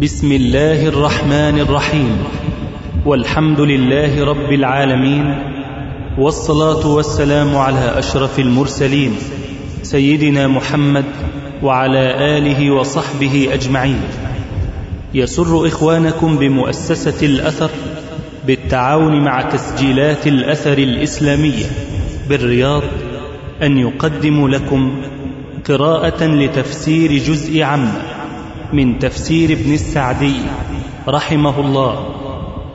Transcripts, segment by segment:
بسم الله الرحمن الرحيم. والحمد لله رب العالمين. والصلاة والسلام على أشرف المرسلين. سيدنا محمد وعلى آله وصحبه أجمعين. يسر إخوانكم بمؤسسة الأثر بالتعاون مع تسجيلات الأثر الإسلامية بالرياض أن يقدم لكم قراءة لتفسير جزء عم من تفسير ابن السعدي رحمه الله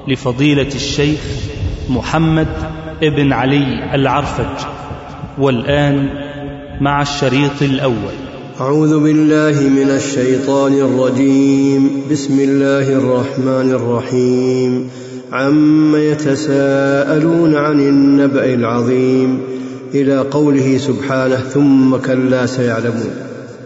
لفضيلة الشيخ محمد ابن علي العرفج والآن مع الشريط الأول. أعوذ بالله من الشيطان الرجيم. بسم الله الرحمن الرحيم. عم يتساءلون عن النبأ العظيم. إلى قوله سبحانه ثم كلا سيعلمون.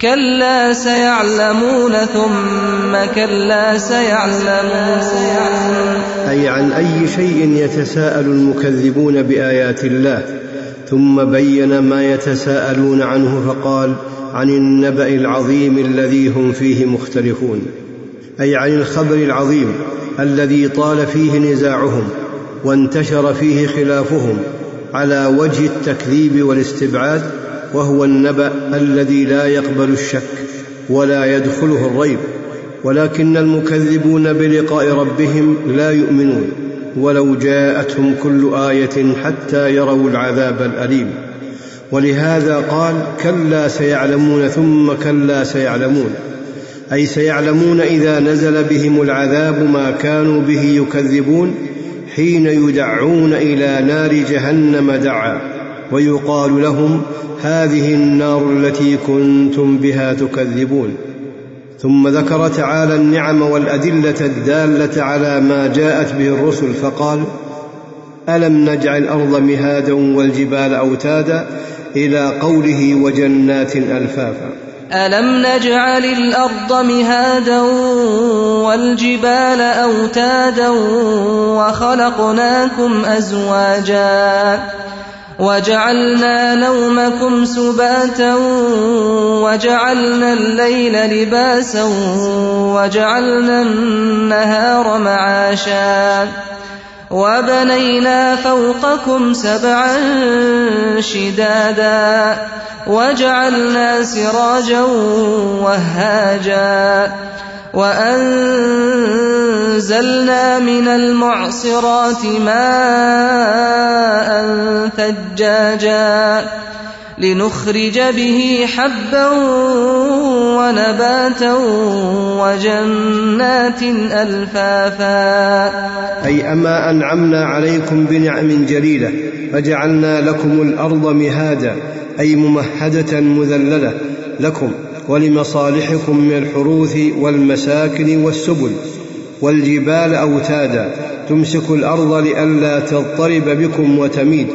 كلا سيعلمون ثم كلا سيعلمون أي عن أي شيء يتساءل المكذبون بآيات الله ثم بين ما يتساءلون عنه فقال عن النبأ العظيم الذي هم فيه مختلفون. أي عن الخبر العظيم الذي طال فيه نزاعهم وانتشر فيه خلافهم على وجه التكذيب والاستبعاد وهو النبأ الذي لا يقبل الشك ولا يدخله الريب ولكن المكذبون بلقاء ربهم لا يؤمنون ولو جاءتهم كل آية حتى يروا العذاب الأليم. ولهذا قال كلا سيعلمون ثم كلا سيعلمون. أي سيعلمون إذا نزل بهم العذاب ما كانوا به يكذبون حين يدعون إلى نار جهنم دعا. ويقال لهم هذه النار التي كنتم بها تكذبون. ثم ذكر تعالى النعم والأدلة الدالة على ما جاءت به الرسل فقال ألم نجعل الأرض مهادا والجبال أوتادا إلى قوله وجنات ألفافا. ألم نجعل الأرض مهادا والجبال أوتادا وخلقناكم أزواجا وجعلنا نومكم سباتا وجعلنا الليل لباسا وجعلنا النهار معاشا وبنينا فوقكم سبعا شدادا وجعلنا سراجا وهاجا وأنزلنا من المعصرات ماء ثجاجا لنخرج به حبا ونباتا وجنات ألفافا. أي أما أنعمنا عليكم بنعم جليلة فجعلنا لكم الأرض مهادا أي ممهدة مذللة لكم. ولمصالحكم من الحروث والمساكن والسبل والجبال أوتادا تمسك الأرض لئلا تضطرب بكم وتميد.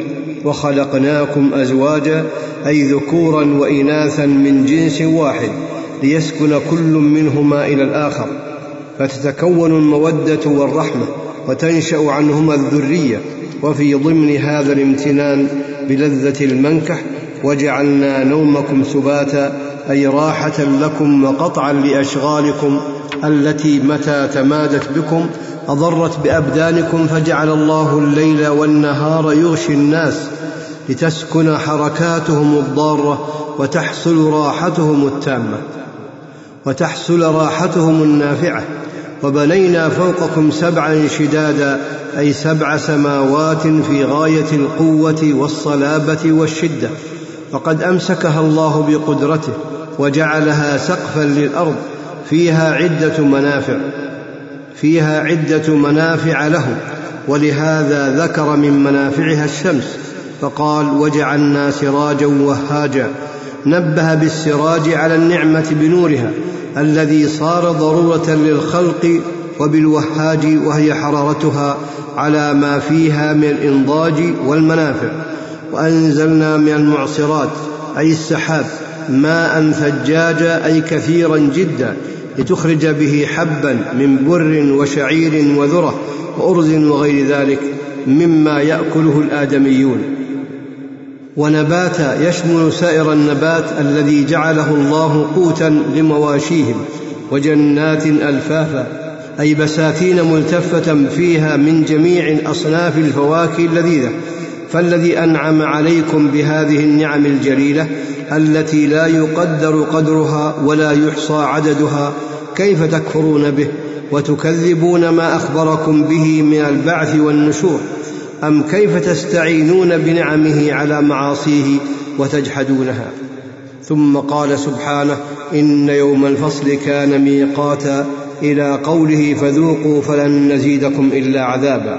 وخلقناكم أزواجا أي ذكورا وإناثا من جنس واحد ليسكن كل منهما إلى الآخر. فتتكون المودة والرحمة وتنشأ عنهما الذرية. وفي ضمن هذا الامتنان بلذة المنكح وجعلنا نومكم سباتا أي راحة لكم وقطعا لأشغالكم التي متى تمادت بكم أضرت بأبدانكم فجعل الله الليل والنهار يغشي الناس لتسكن حركاتهم الضارة وتحصل راحتهم التامة وتحصل راحتهم النافعة وبنينا فوقكم سبعا شدادا أي سبع سماوات في غاية القوة والصلابة والشدة وقد أمسكها الله بقدرته وجعلها سقفا للأرض فيها عدة منافع فيها عدة منافع لهم ولهذا ذكر من منافعها الشمس فقال وجعلنا سراجا وهاجا نبه بالسراج على النعمة بنورها الذي صار ضرورة للخلق وبالوهاج وهي حرارتها على ما فيها من الإنضاج والمنافع. وأنزلنا من المعصرات أي السحاب ماء ثجاجا أي كثيرا جدا لتخرج به حبا من بر وشعير وذرة وأرز وغير ذلك مما يأكله الآدميون. ونباتا يشمل سائر النبات الذي جعله الله قوتا لمواشيهم وجنات ألفافا أي بساتين ملتفة فيها من جميع اصناف الفواكه اللذيذة. فالذي أنعم عليكم بهذه النعم الجليلة التي لا يقدر قدرها ولا يحصى عددها كيف تكفرون به؟ وتكذبون ما أخبركم به من البعث والنشور أم كيف تستعينون بنعمه على معاصيه وتجحدونها؟ ثم قال سبحانه إن يوم الفصل كان ميقاتا إلى قوله فذوقوا فلن نزيدكم إلا عذابا.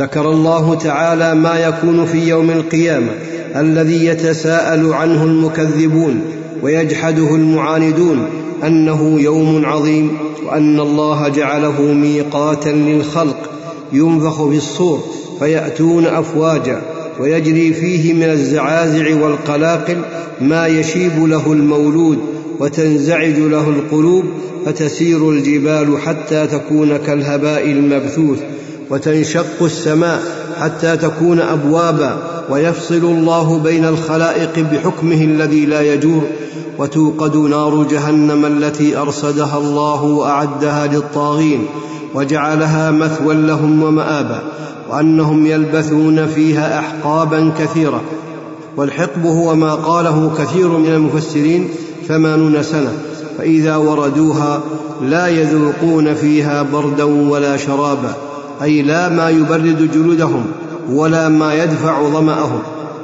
ذكر الله تعالى ما يكون في يوم القيامة الذي يتساءل عنه المكذبون ويجحده المعاندون أنه يوم عظيم وأن الله جعله ميقاتا للخلق ينفخ في الصور فيأتون أفواجا ويجري فيه من الزعازع والقلاقل ما يشيب له المولود وتنزعج له القلوب فتسير الجبال حتى تكون كالهباء المبثوث وتنشق السماء حتى تكون أبوابا ويفصل الله بين الخلائق بحكمه الذي لا يجور وتوقد نار جهنم التي أرصدها الله وأعدها للطاغين وجعلها مثوى لهم ومآبا وأنهم يلبثون فيها أحقابا كثيرة والحقب هو ما قاله كثير من المفسرين ثمانون سنة فإذا وردوها لا يذوقون فيها بردا ولا شرابا أي لا ما يبرد جلودهم ولا ما يدفع ظمأهم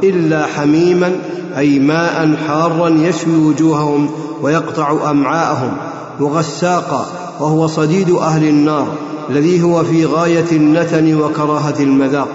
إلا حميما أي ماء حارا يشوي وجوههم ويقطع أمعاءهم وغساقا وهو صديد أهل النار الذي هو في غاية النتن وكراهة المذاق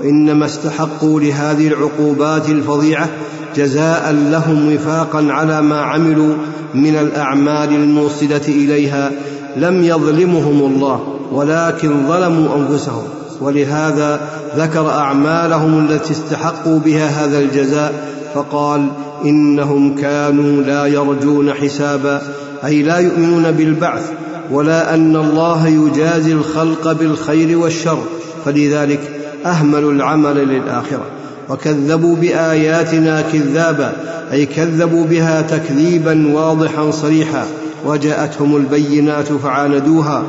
وإنما استحقوا لهذه العقوبات الفظيعة جزاء لهم وفاقا على ما عملوا من الأعمال الموصله إليها لم يظلمهم الله ولكن ظلموا أنفسهم. ولهذا ذكر أعمالهم التي استحقوا بها هذا الجزاء فقال إنهم كانوا لا يرجون حسابا أي لا يؤمنون بالبعث ولا أن الله يجازي الخلق بالخير والشر. فلذلك أهملوا العمل للآخرة. وكذبوا بآياتنا كذابا أي كذبوا بها تكذيبا واضحا صريحا. وجاءتهم البينات فعاندوها.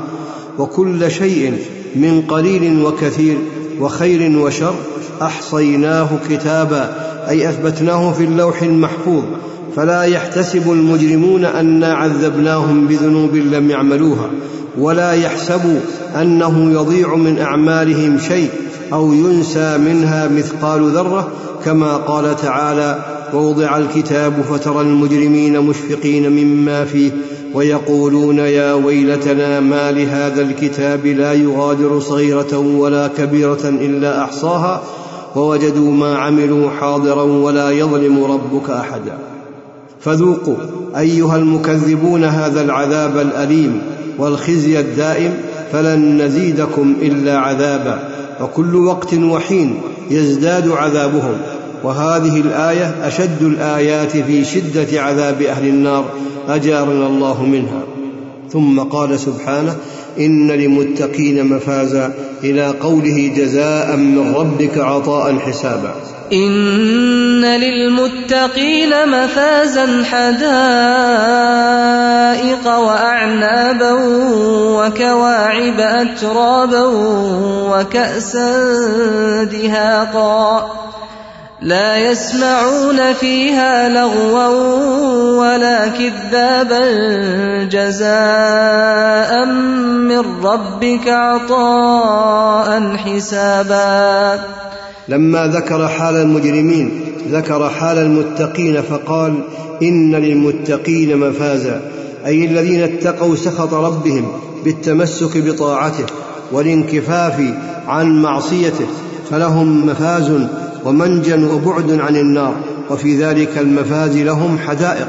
وكل شيء من قليل وكثير وخير وشر أحصيناه كتابا أي أثبتناه في اللوح المحفوظ فلا يحتسب المجرمون أنا عذبناهم بذنوب لم يعملوها ولا يحسبوا أنه يضيع من أعمالهم شيء أو ينسى منها مثقال ذرة كما قال تعالى ووضع الكتاب فترى المجرمين مشفقين مما فيه ويقولون يا ويلتنا ما لهذا الكتاب لا يغادر صغيرة ولا كبيرة إلا أحصاها ووجدوا ما عملوا حاضرا ولا يظلم ربك أحدا. فذوقوا أيها المكذبون هذا العذاب الأليم والخزي الدائم فلن نزيدكم إلا عذابا. وكل وقت وحين يزداد عذابهم وهذه الآية أشد الآيات في شدة عذاب أهل النار أجارنا الله منها. ثم قال سبحانه إن للمتقين مفازا إلى قوله جزاء من ربك عطاء حسابا. إن للمتقين مفازا حدائق وأعنابا وكواعب أترابا وكأسا دهاقا. لا يسمعون فيها لغوا ولا كذابا جزاء من ربك عطاء حسابا. لما ذكر حال المجرمين ذكر حال المتقين فقال إن للمتقين مفازا أي الذين اتقوا سخط ربهم بالتمسك بطاعته والانكفاف عن معصيته فلهم مفاز ومنجا وبعد عن النار وفي ذلك المفاز لهم حدائق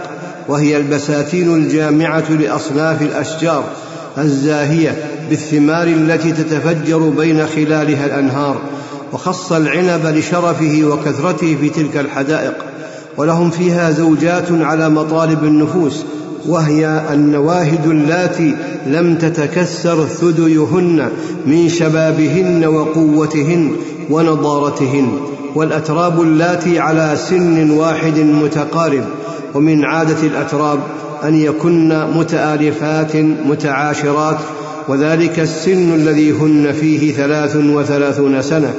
وهي البساتين الجامعة لأصناف الأشجار الزاهية بالثمار التي تتفجر بين خلالها الأنهار وخص العنب لشرفه وكثرته في تلك الحدائق ولهم فيها زوجات على مطالب النفوس وهي النواهد اللاتي لم تتكسر ثديهن من شبابهن وقوتهن ونضارتهن والأتراب اللاتي على سن واحد متقارب ومن عادة الأتراب أن يكن متآلفات متعاشرات وذلك السن الذي هن فيه ثلاث وثلاثون سنة.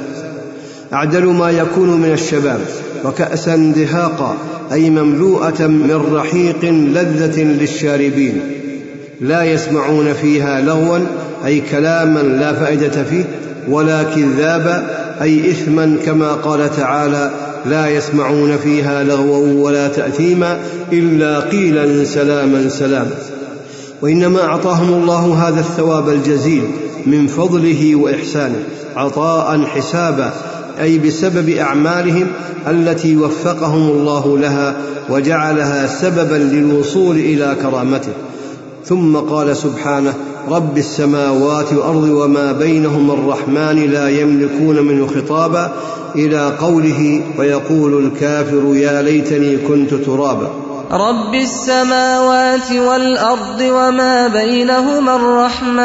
أعدل ما يكون من الشباب وكأسا دهاقا أي مملوءة من رحيق لذة للشاربين. لا يسمعون فيها لغوا أي كلاما لا فائدة فيه ولا كذابا أي إثما كما قال تعالى لا يسمعون فيها لغوا ولا تأثيما إلا قيلا سلاما سلاما وإنما أعطاهم الله هذا الثواب الجزيل من فضله وإحسانه عطاء حسابا أي بسبب أعمالهم التي وفقهم الله لها وجعلها سببا للوصول إلى كرامته. ثم قال سبحانه رب السماوات والأرض وما بينهما الرحمن لا يملكون منه خطابا إلى قوله ويقول الكافر يا ليتني كنت ترابا. رب السماوات والأرض وما بينهما الرحمن.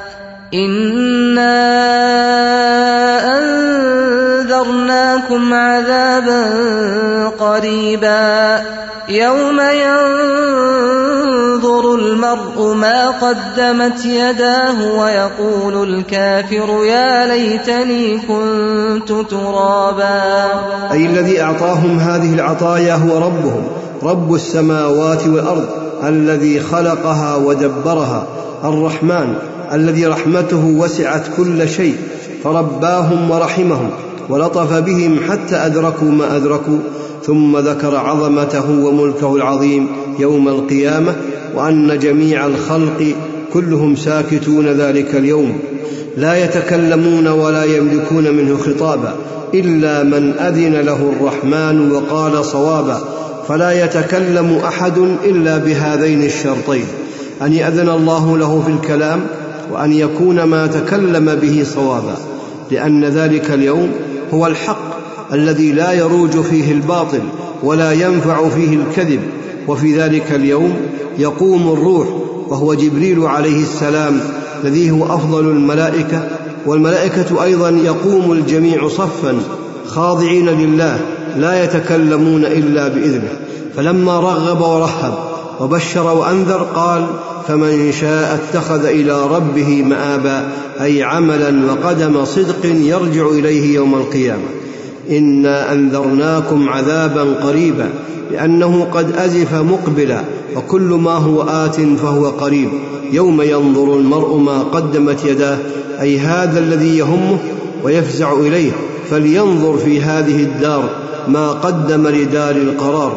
انا انذرناكم عذابا قريبا يوم ينظر المرء ما قدمت يداه ويقول الكافر يا ليتني كنت ترابا أي الذي أعطاهم هذه العطايا هو ربهم رب السماوات والأرض الذي خلقها ودبرها الرحمن. الذي رحمته وسعت كل شيء فرباهم ورحمهم ولطف بهم حتى أدركوا ما أدركوا ثم ذكر عظمته وملكه العظيم يوم القيامة وأن جميع الخلق كلهم ساكتون ذلك اليوم. لا يتكلمون ولا يملكون منه خطابا إلا من أذن له الرحمن وقال صوابا فلا يتكلم أحد إلا بهذين الشرطين. أن يأذن الله له في الكلام وأن يكون ما تكلم به صوابا لأن ذلك اليوم هو الحق الذي لا يروج فيه الباطل ولا ينفع فيه الكذب. وفي ذلك اليوم يقوم الروح وهو جبريل عليه السلام الذي هو أفضل الملائكة والملائكة أيضا يقوم الجميع صفا خاضعين لله لا يتكلمون إلا بإذنه. فلما رغب ورهب وبشر وأنذر قال فمن شاء اتخذ إلى ربه مآبا أي عملا وقدم صدق يرجع إليه يوم القيامة. إنا أنذرناكم عذابا قريبا لأنه قد أزف مقبلا وكل ما هو آت فهو قريب. يوم ينظر المرء ما قدمت يداه أي هذا الذي يهمه ويفزع إليه. فلينظر في هذه الدار ما قدم لدار القرار.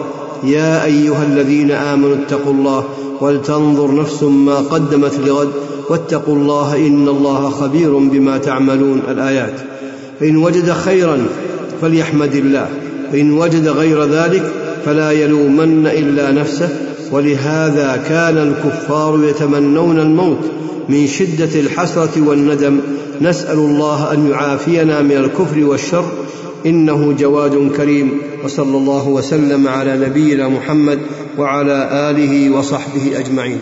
يا أيها الذين آمنوا اتقوا الله ولتنظر نفس ما قدمت لغد واتقوا الله إن الله خبير بما تعملون الآيات. فان وجد خيرا فليحمد الله فان وجد غير ذلك فلا يلومن إلا نفسه ولهذا كان الكفار يتمنون الموت من شدة الحسرة والندم. نسأل الله أن يعافينا من الكفر والشر. إنه جواد كريم. وصلى الله وسلم على نبينا محمد وعلى آله وصحبه أجمعين.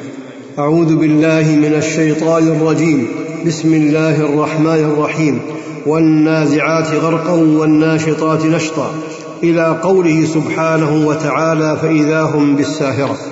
أعوذ بالله من الشيطان الرجيم. بسم الله الرحمن الرحيم. والنازعات غرقا والناشطات نشطا. إلى قوله سبحانه وتعالى فإذا هم بالساهرة.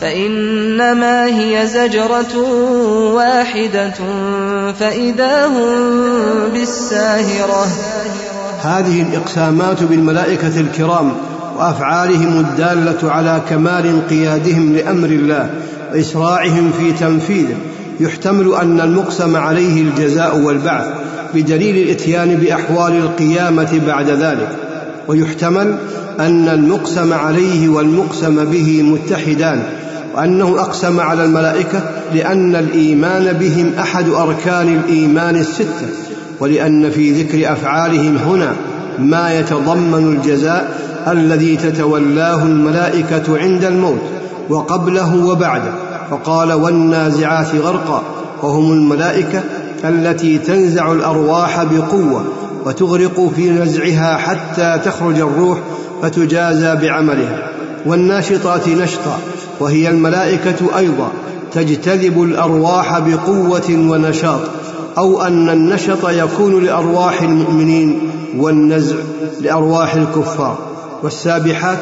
فإنما هي زجرة واحدة فإذا هم بالساهرة. هذه الإقسامات بالملائكة الكرام وأفعالهم الدالة على كمال انقيادهم لأمر الله وإسراعهم في تنفيذه يحتمل أن المقسم عليه الجزاء والبعث بدليل الإتيان بأحوال القيامة بعد ذلك. ويحتمل أن المقسم عليه والمقسم به متحدان وأنه أقسم على الملائكة لأن الإيمان بهم أحد أركان الإيمان الستة ولأن في ذكر أفعالهم هنا ما يتضمن الجزاء الذي تتولاه الملائكة عند الموت وقبله وبعده. فقال والنازعات غرقا وهم الملائكة التي تنزع الأرواح بقوة وتغرق في نزعها حتى تخرج الروح فتجازى بعملها. والناشطات نشطا وهي الملائكة أيضا تجتذب الأرواح بقوة ونشاط أو أن النشط يكون لأرواح المؤمنين والنزع لأرواح الكفار. والسابحات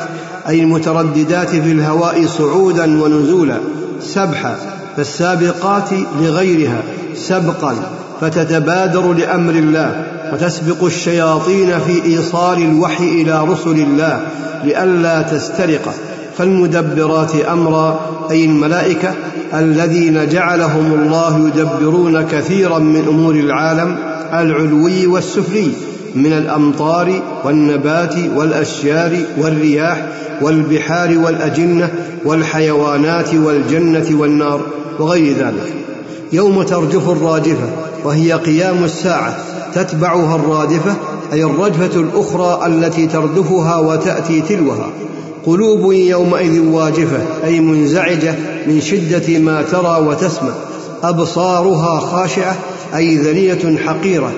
أي المترددات في الهواء صعودا ونزولا. سبحا فالسابقات لغيرها. سبقا فتتبادر لأمر الله. وتسبق الشياطين في إيصال الوحي إلى رسل الله لئلا تسترق. فالمدبرات أمرا أي الملائكة الذين جعلهم الله يدبرون كثيرا من أمور العالم العلوي والسفلي من الأمطار والنبات والأشجار والرياح والبحار والأجنة والحيوانات والجنة والنار وغير ذلك. يوم ترجف الراجفه وهي قيام الساعة تتبعها الرادفة أي الرجفة الأخرى التي تردفها وتأتي تلوها. قلوب يومئذ واجفة أي منزعجة من شدة ما ترى وتسمع. أبصارها خاشعة أي ذلية حقيرة.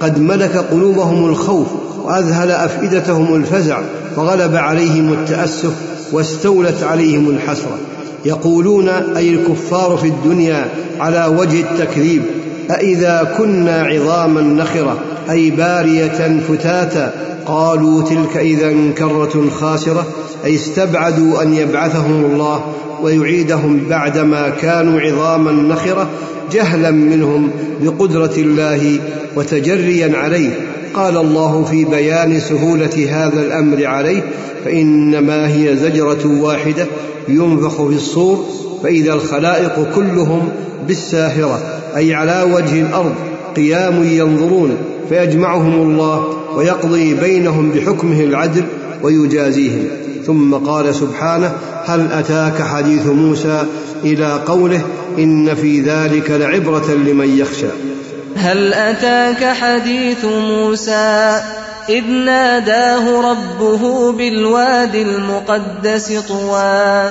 قد ملك قلوبهم الخوف وأذهل أفئدتهم الفزع وغلب عليهم التأسف واستولت عليهم الحسرة. يقولون أي الكفار في الدنيا على وجه التكذيب أإذا كنا عظاما نخرة. أي بارية فتاتا. قالوا تلك إذا كرة خاسرة. أي استبعدوا أن يبعثهم الله ويعيدهم بعدما كانوا عظاما نخرة جهلا منهم بقدرة الله وتجريا عليه. قال الله في بيان سهولة هذا الأمر عليه فإنما هي زجرة واحدة ينفخ في الصور فإذا الخلائق كلهم بالساهرة أي على وجه الأرض قيام ينظرون. فيجمعهم الله ويقضي بينهم بحكمه العدل ويجازيهم. ثم قال سبحانه هل أتاك حديث موسى إلى قوله إن في ذلك لعبرة لمن يخشى؟ هل أتاك حديث موسى إذ ناداه ربه بالواد المقدس طوى؟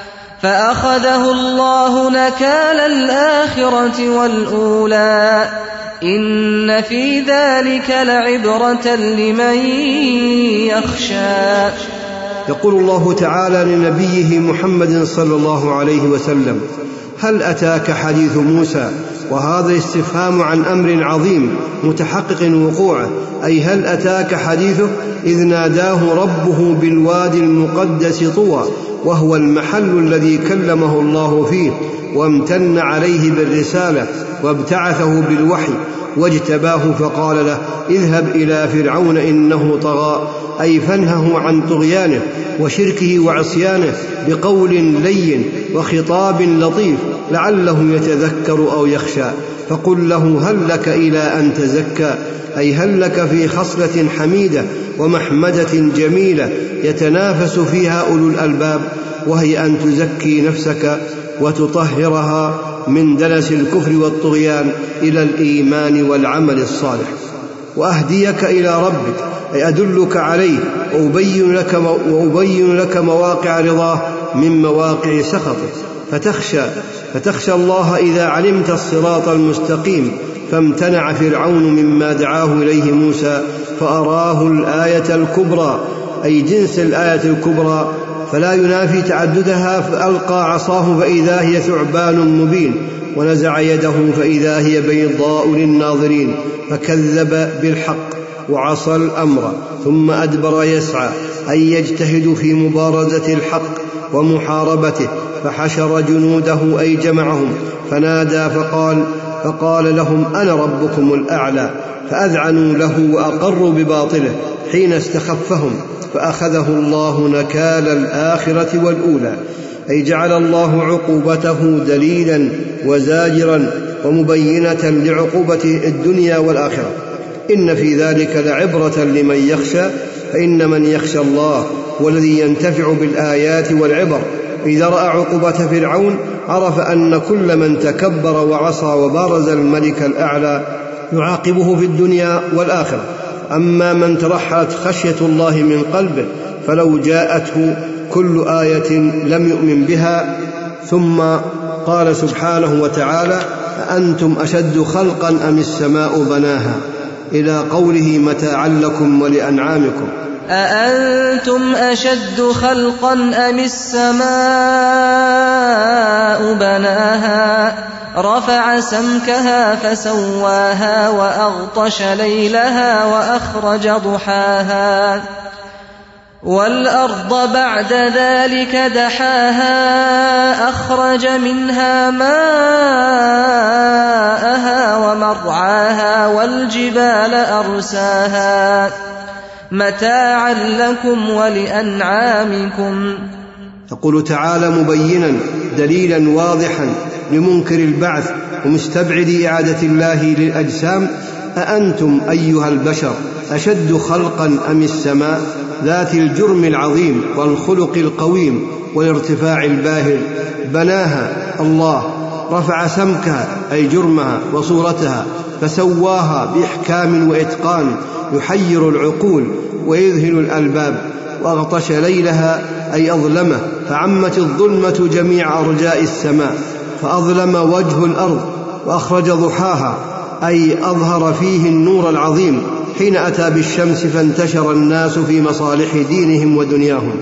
فأخذه الله نكال الآخرة والأولى. إن في ذلك لعبرة لمن يخشى. يقول الله تعالى لنبيه محمد صلى الله عليه وسلم هل أتاك حديث موسى؟ وهذا استفهام عن أمر عظيم متحقق وقوعه. أي هل أتاك حديثه؟ إذ ناداه ربه بالوادي المقدس طوى. وهو المحل الذي كلمه الله فيه وامتن عليه بالرسالة وابتعثه بالوحي واجتباه فقال له اذهب إلى فرعون إنه طغى أي فنهه عن طغيانه وشركه وعصيانه بقول لين وخطاب لطيف لعله يتذكر أو يخشى فقل له هل لك إلى أن تزكى؟ أي هل لك في خصلة حميدة ومحمدة جميلة يتنافس فيها أولو الألباب؟ وهي أن تزكي نفسك وتطهرها من دنس الكفر والطغيان إلى الإيمان والعمل الصالح. وأهديك إلى ربك أي أدلك عليه وأبين لك وأبين لك مواقع رضاه من مواقع سخطه. فتخشى فتخشى الله إذا علمت الصراط المستقيم فامتنع فرعون مما دعاه إليه موسى فأراه الآية الكبرى أي جنس الآية الكبرى فلا ينافي تعددها فألقى عصاه فإذا هي ثعبان مبين ونزع يده فإذا هي بيضاء للناظرين فكذب بالحق. وعصى الأمر ثم أدبر يسعى اي يجتهد في مبارزة الحق ومحاربته فحشر جنوده أي جمعهم فنادى فقال فقال لهم أنا ربكم الأعلى فأذعنوا له وأقروا بباطله حين استخفهم فأخذه الله نكال الآخرة والأولى أي جعل الله عقوبته دليلا وزاجرا ومبينة لعقوبة الدنيا والآخرة. إن في ذلك لعبرة لمن يخشى فإن من يخشى الله والذي ينتفع بالآيات والعبر. إذا رأى عقوبة فرعون عرف أن كل من تكبر وعصى وبارز الملك الأعلى يعاقبه في الدنيا والآخرة. أما من ترحلت خشية الله من قلبه فلو جاءته كل آية لم يؤمن بها. ثم قال سبحانه وتعالى أأنتم أشد خلقا أم السماء بناها؟ إلى قوله متاعا لكم ولأنعامكم. أأنتم أشد خلقا أم السماء بناها؟ رفع سمكها فسواها وأغطش ليلها وأخرج ضحاها. والأرض بعد ذلك دحاها أخرج منها ماءها ومرعاها والجبال أرساها متاعا لكم ولأنعامكم. يقول تعالى مبينا دليلا واضحا لمنكر البعث ومستبعد إعادة الله للأجسام أأنتم أيها البشر أشد خلقا أم السماء؟ ذات الجرم العظيم والخلق القويم والارتفاع الباهر بناها الله رفع سمكها أي جرمها وصورتها فسواها بإحكام وإتقان يحير العقول ويذهل الألباب وأغطش ليلها أي أظلمه فعمت الظلمة جميع أرجاء السماء فأظلم وجه الأرض وأخرج ضحاها. أي أظهر فيه النور العظيم حين أتى بالشمس فانتشر الناس في مصالح دينهم ودنياهم.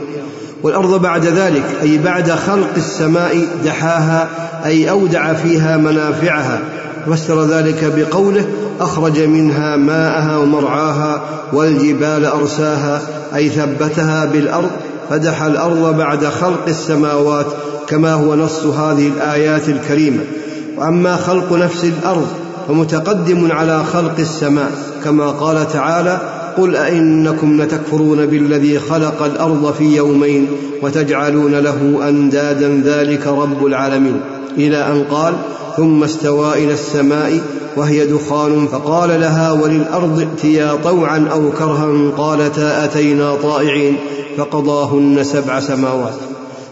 والأرض بعد ذلك أي بعد خلق السماء دحاها أي أودع فيها منافعها. فسر ذلك بقوله أخرج منها ماءها ومرعاها والجبال أرساها أي ثبتها بالأرض فدح الأرض بعد خلق السماوات كما هو نص هذه الآيات الكريمة. وأما خلق نفس الأرض فمتقدم على خلق السماء كما قال تعالى قل أئنكم لتكفرون بالذي خلق الأرض في يومين وتجعلون له أندادا ذلك رب العالمين. إلى أن قال ثم استوى إلى السماء وهي دخان فقال لها وللأرض ائتيا طوعا أو كرها قالتا أتينا طائعين فقضاهن سبع سماوات.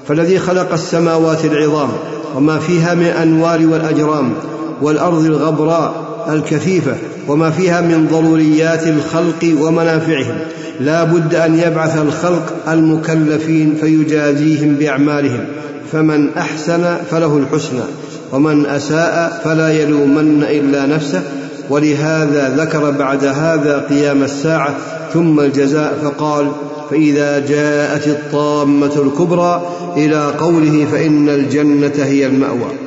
فالذي خلق السماوات العظام وما فيها من الأنوار والأجرام والأرض الغبراء الكثيفة وما فيها من ضروريات الخلق ومنافعهم. لا بد أن يبعث الخلق المكلفين فيجازيهم بأعمالهم. فمن أحسن فله الحسنى ومن أساء فلا يلومن إلا نفسه. ولهذا ذكر بعد هذا قيام الساعة ثم الجزاء فقال فإذا جاءت الطامة الكبرى إلى قوله فإن الجنة هي المأوى.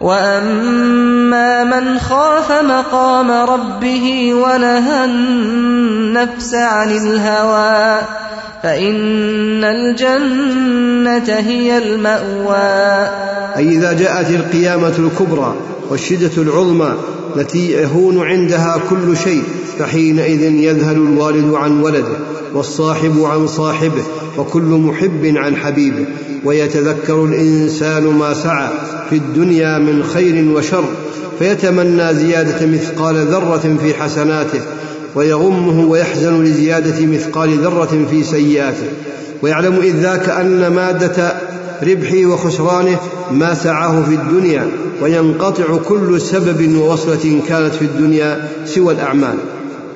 واما من خاف مقام ربه ونهى النفس عن الهوى فان الجنه هي الماوى أي إذا جاءت القيامة الكبرى والشدة العظمى التي يهون عندها كل شيء فحينئذ يذهل الوالد عن ولده والصاحب عن صاحبه وكل محب عن حبيبه ويتذكر الإنسان ما سعى في الدنيا من خير وشر فيتمنى زيادة مثقال ذرة في حسناته ويغمه ويحزن لزيادة مثقال ذرة في سيئاته. ويعلم إذ ذاك أن مادة ربحه وخسرانه ما سعاه في الدنيا وينقطع كل سبب ووصلة كانت في الدنيا سوى الأعمال.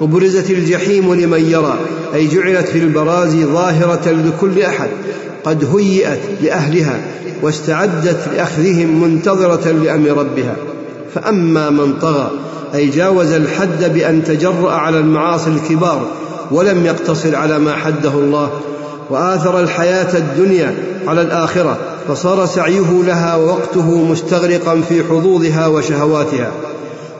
وبرزت الجحيم لمن يرى أي جعلت في البراز ظاهرة لكل أحد قد هيئت لأهلها واستعدت لأخذهم منتظرة لأمر ربها. فأما من طغى أي جاوز الحد بأن تجرأ على المعاصي الكبار ولم يقتصر على ما حده الله وآثر الحياة الدنيا على الآخرة فصار سعيه لها ووقته مستغرقا في حظوظها وشهواتها.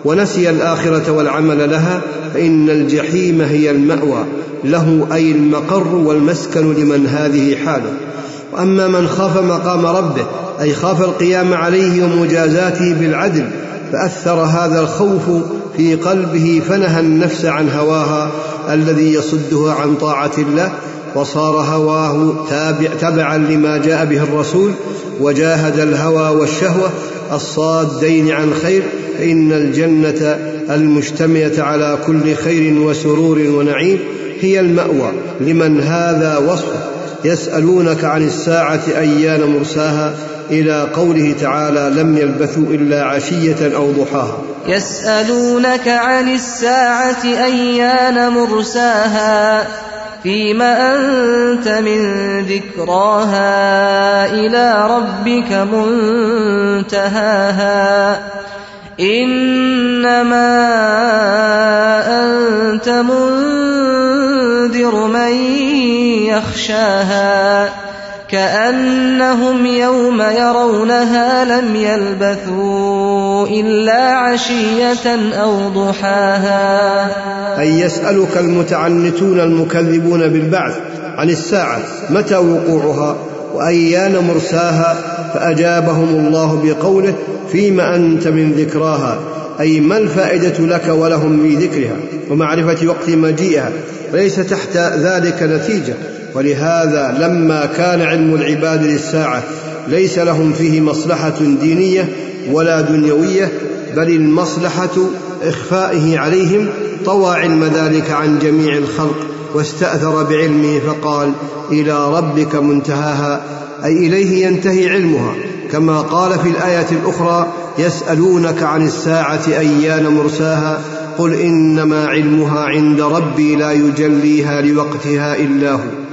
ونسي الآخرة والعمل لها فإن الجحيم هي المأوى له أي المقر والمسكن لمن هذه حاله. وأما من خاف مقام ربه أي خاف القيام عليه ومجازاته بالعدل فأثر هذا الخوف في قلبه فنهى النفس عن هواها الذي يصدها عن طاعة الله وصار هواه تابع تبعا لما جاء به الرسول وجاهد الهوى والشهوة الصادين عن خير فإن الجنة المشتمله على كل خير وسرور ونعيم هي المأوى. لمن هذا وصفه يسألونك عن الساعة أيان مرساها إلى قوله تعالى لم يلبثوا إلا عشية أو ضحاها. يسألونك عن الساعة أيان مرساها فيم أنت من ذكراها إلى ربك منتهاها. إنما أنت منذر من يخشاها. كأنهم يوم يرونها لم يلبثوا إلا عشية أو ضحاها. أي يسألك المتعنتون المكذبون بالبعث عن الساعة متى وقوعها؟ وايان مرساها؟ فأجابهم الله بقوله فيم أنت من ذكراها؟ أي ما الفائدة لك ولهم في ذكرها؟ ومعرفة وقت مجيئها وليس تحت ذلك نتيجة. ولهذا لما كان علم العباد للساعة ليس لهم فيه مصلحة دينية ولا دنيوية بل المصلحة إخفائه عليهم طوى علم ذلك عن جميع الخلق واستأثر بعلمه فقال إلى ربك منتهاها أي إليه ينتهي علمها. كما قال في الآية الأخرى يسألونك عن الساعة أيان مرساها قل إنما علمها عند ربي لا يجليها لوقتها إلا هو.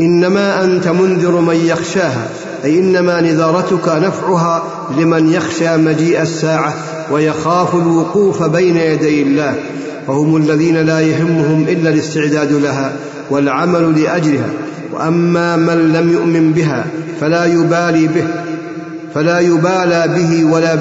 إنما أنت منذر من يخشاها أي إنما نذارتك نفعها لمن يخشى مجيء الساعة ويخاف الوقوف بين يدي الله فهم الذين لا يهمهم إلا الاستعداد لها والعمل لأجلها وأما من لم يؤمن بها فلا يبالي به فلا يبالى به ولا,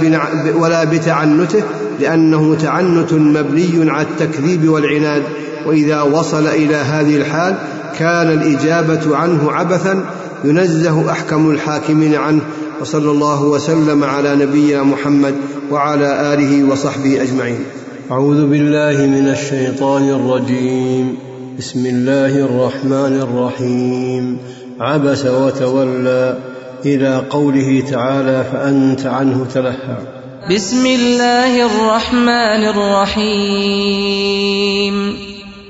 ولا بتعنته لأنه تعنت مبني على التكذيب والعناد وإذا وصل إلى هذه الحال كان الإجابة عنه عبثا ينزه أحكم الحاكمين عنه وصلى الله وسلم على نبينا محمد وعلى آله وصحبه أجمعين. أعوذ بالله من الشيطان الرجيم. بسم الله الرحمن الرحيم. عبس وتولى إلى قوله تعالى فأنت عنه تلهى. بسم الله الرحمن الرحيم.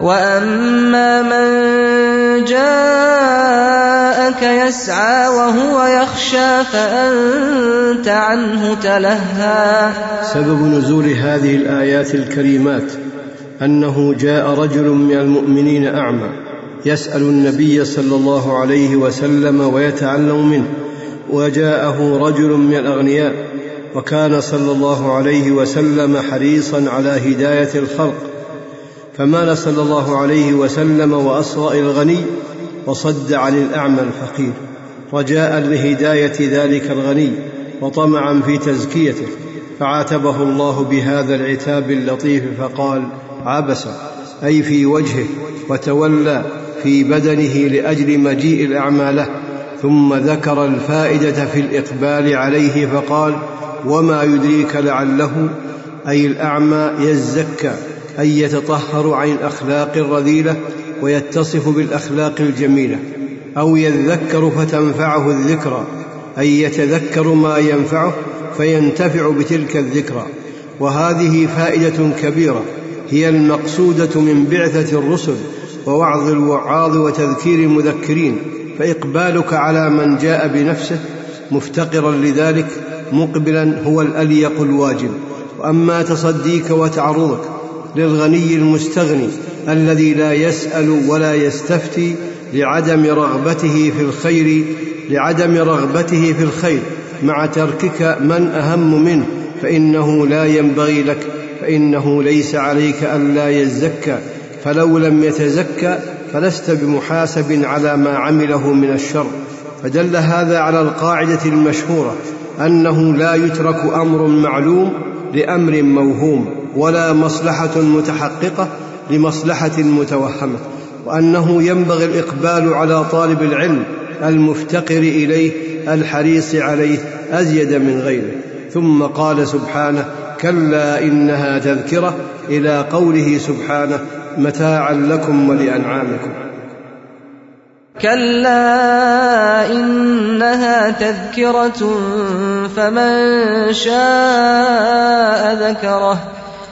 واما من جاءك يسعى وهو يخشى فانت عنه تلهى. سبب نزول هذه الآيات الكريمات أنه جاء رجل من المؤمنين أعمى يسأل النبي صلى الله عليه وسلم ويتعلم منه وجاءه رجل من الأغنياء وكان صلى الله عليه وسلم حريصا على هداية الخلق. فمال صلى الله عليه وسلم واصغى إلى الغني وصد عن الأعمى الفقير. رجاء لهداية ذلك الغني وطمعا في تزكيته. فعاتبه الله بهذا العتاب اللطيف فقال عبس أي في وجهه وتولى في بدنه لأجل مجيء الاعمى له ثم ذكر الفائدة في الإقبال عليه فقال وما يدريك لعله أي الأعمى يزكى. أن يتطهر عن الأخلاق الرذيلة ويتصف بالأخلاق الجميلة أو يذكر فتنفعه الذكرى أي يتذكر ما ينفعه فينتفع بتلك الذكرى. وهذه فائدة كبيرة هي المقصودة من بعثة الرسل ووعظ الوعاظ وتذكير المذكرين فإقبالك على من جاء بنفسه مفتقرا لذلك مقبلا هو الأليق الواجب. وأما تصديك وتعرضك للغني المستغني الذي لا يسأل ولا يستفتي لعدم رغبته في الخير لعدم رغبته في الخير. مع تركك من أهم منه فإنه لا ينبغي لك فإنه ليس عليك ألا يزكى. فلو لم يتزكى فلست بمحاسب على ما عمله من الشر. فدل هذا على القاعدة المشهورة أنه لا يترك أمر معلوم لأمر موهوم. ولا مصلحة متحققة لمصلحة متوهمة وأنه ينبغي الإقبال على طالب العلم المفتقر إليه الحريص عليه أزيد من غيره. ثم قال سبحانه كلا إنها تذكرة إلى قوله سبحانه متاعا لكم ولأنعامكم كلا إنها تذكرة فمن شاء ذكره.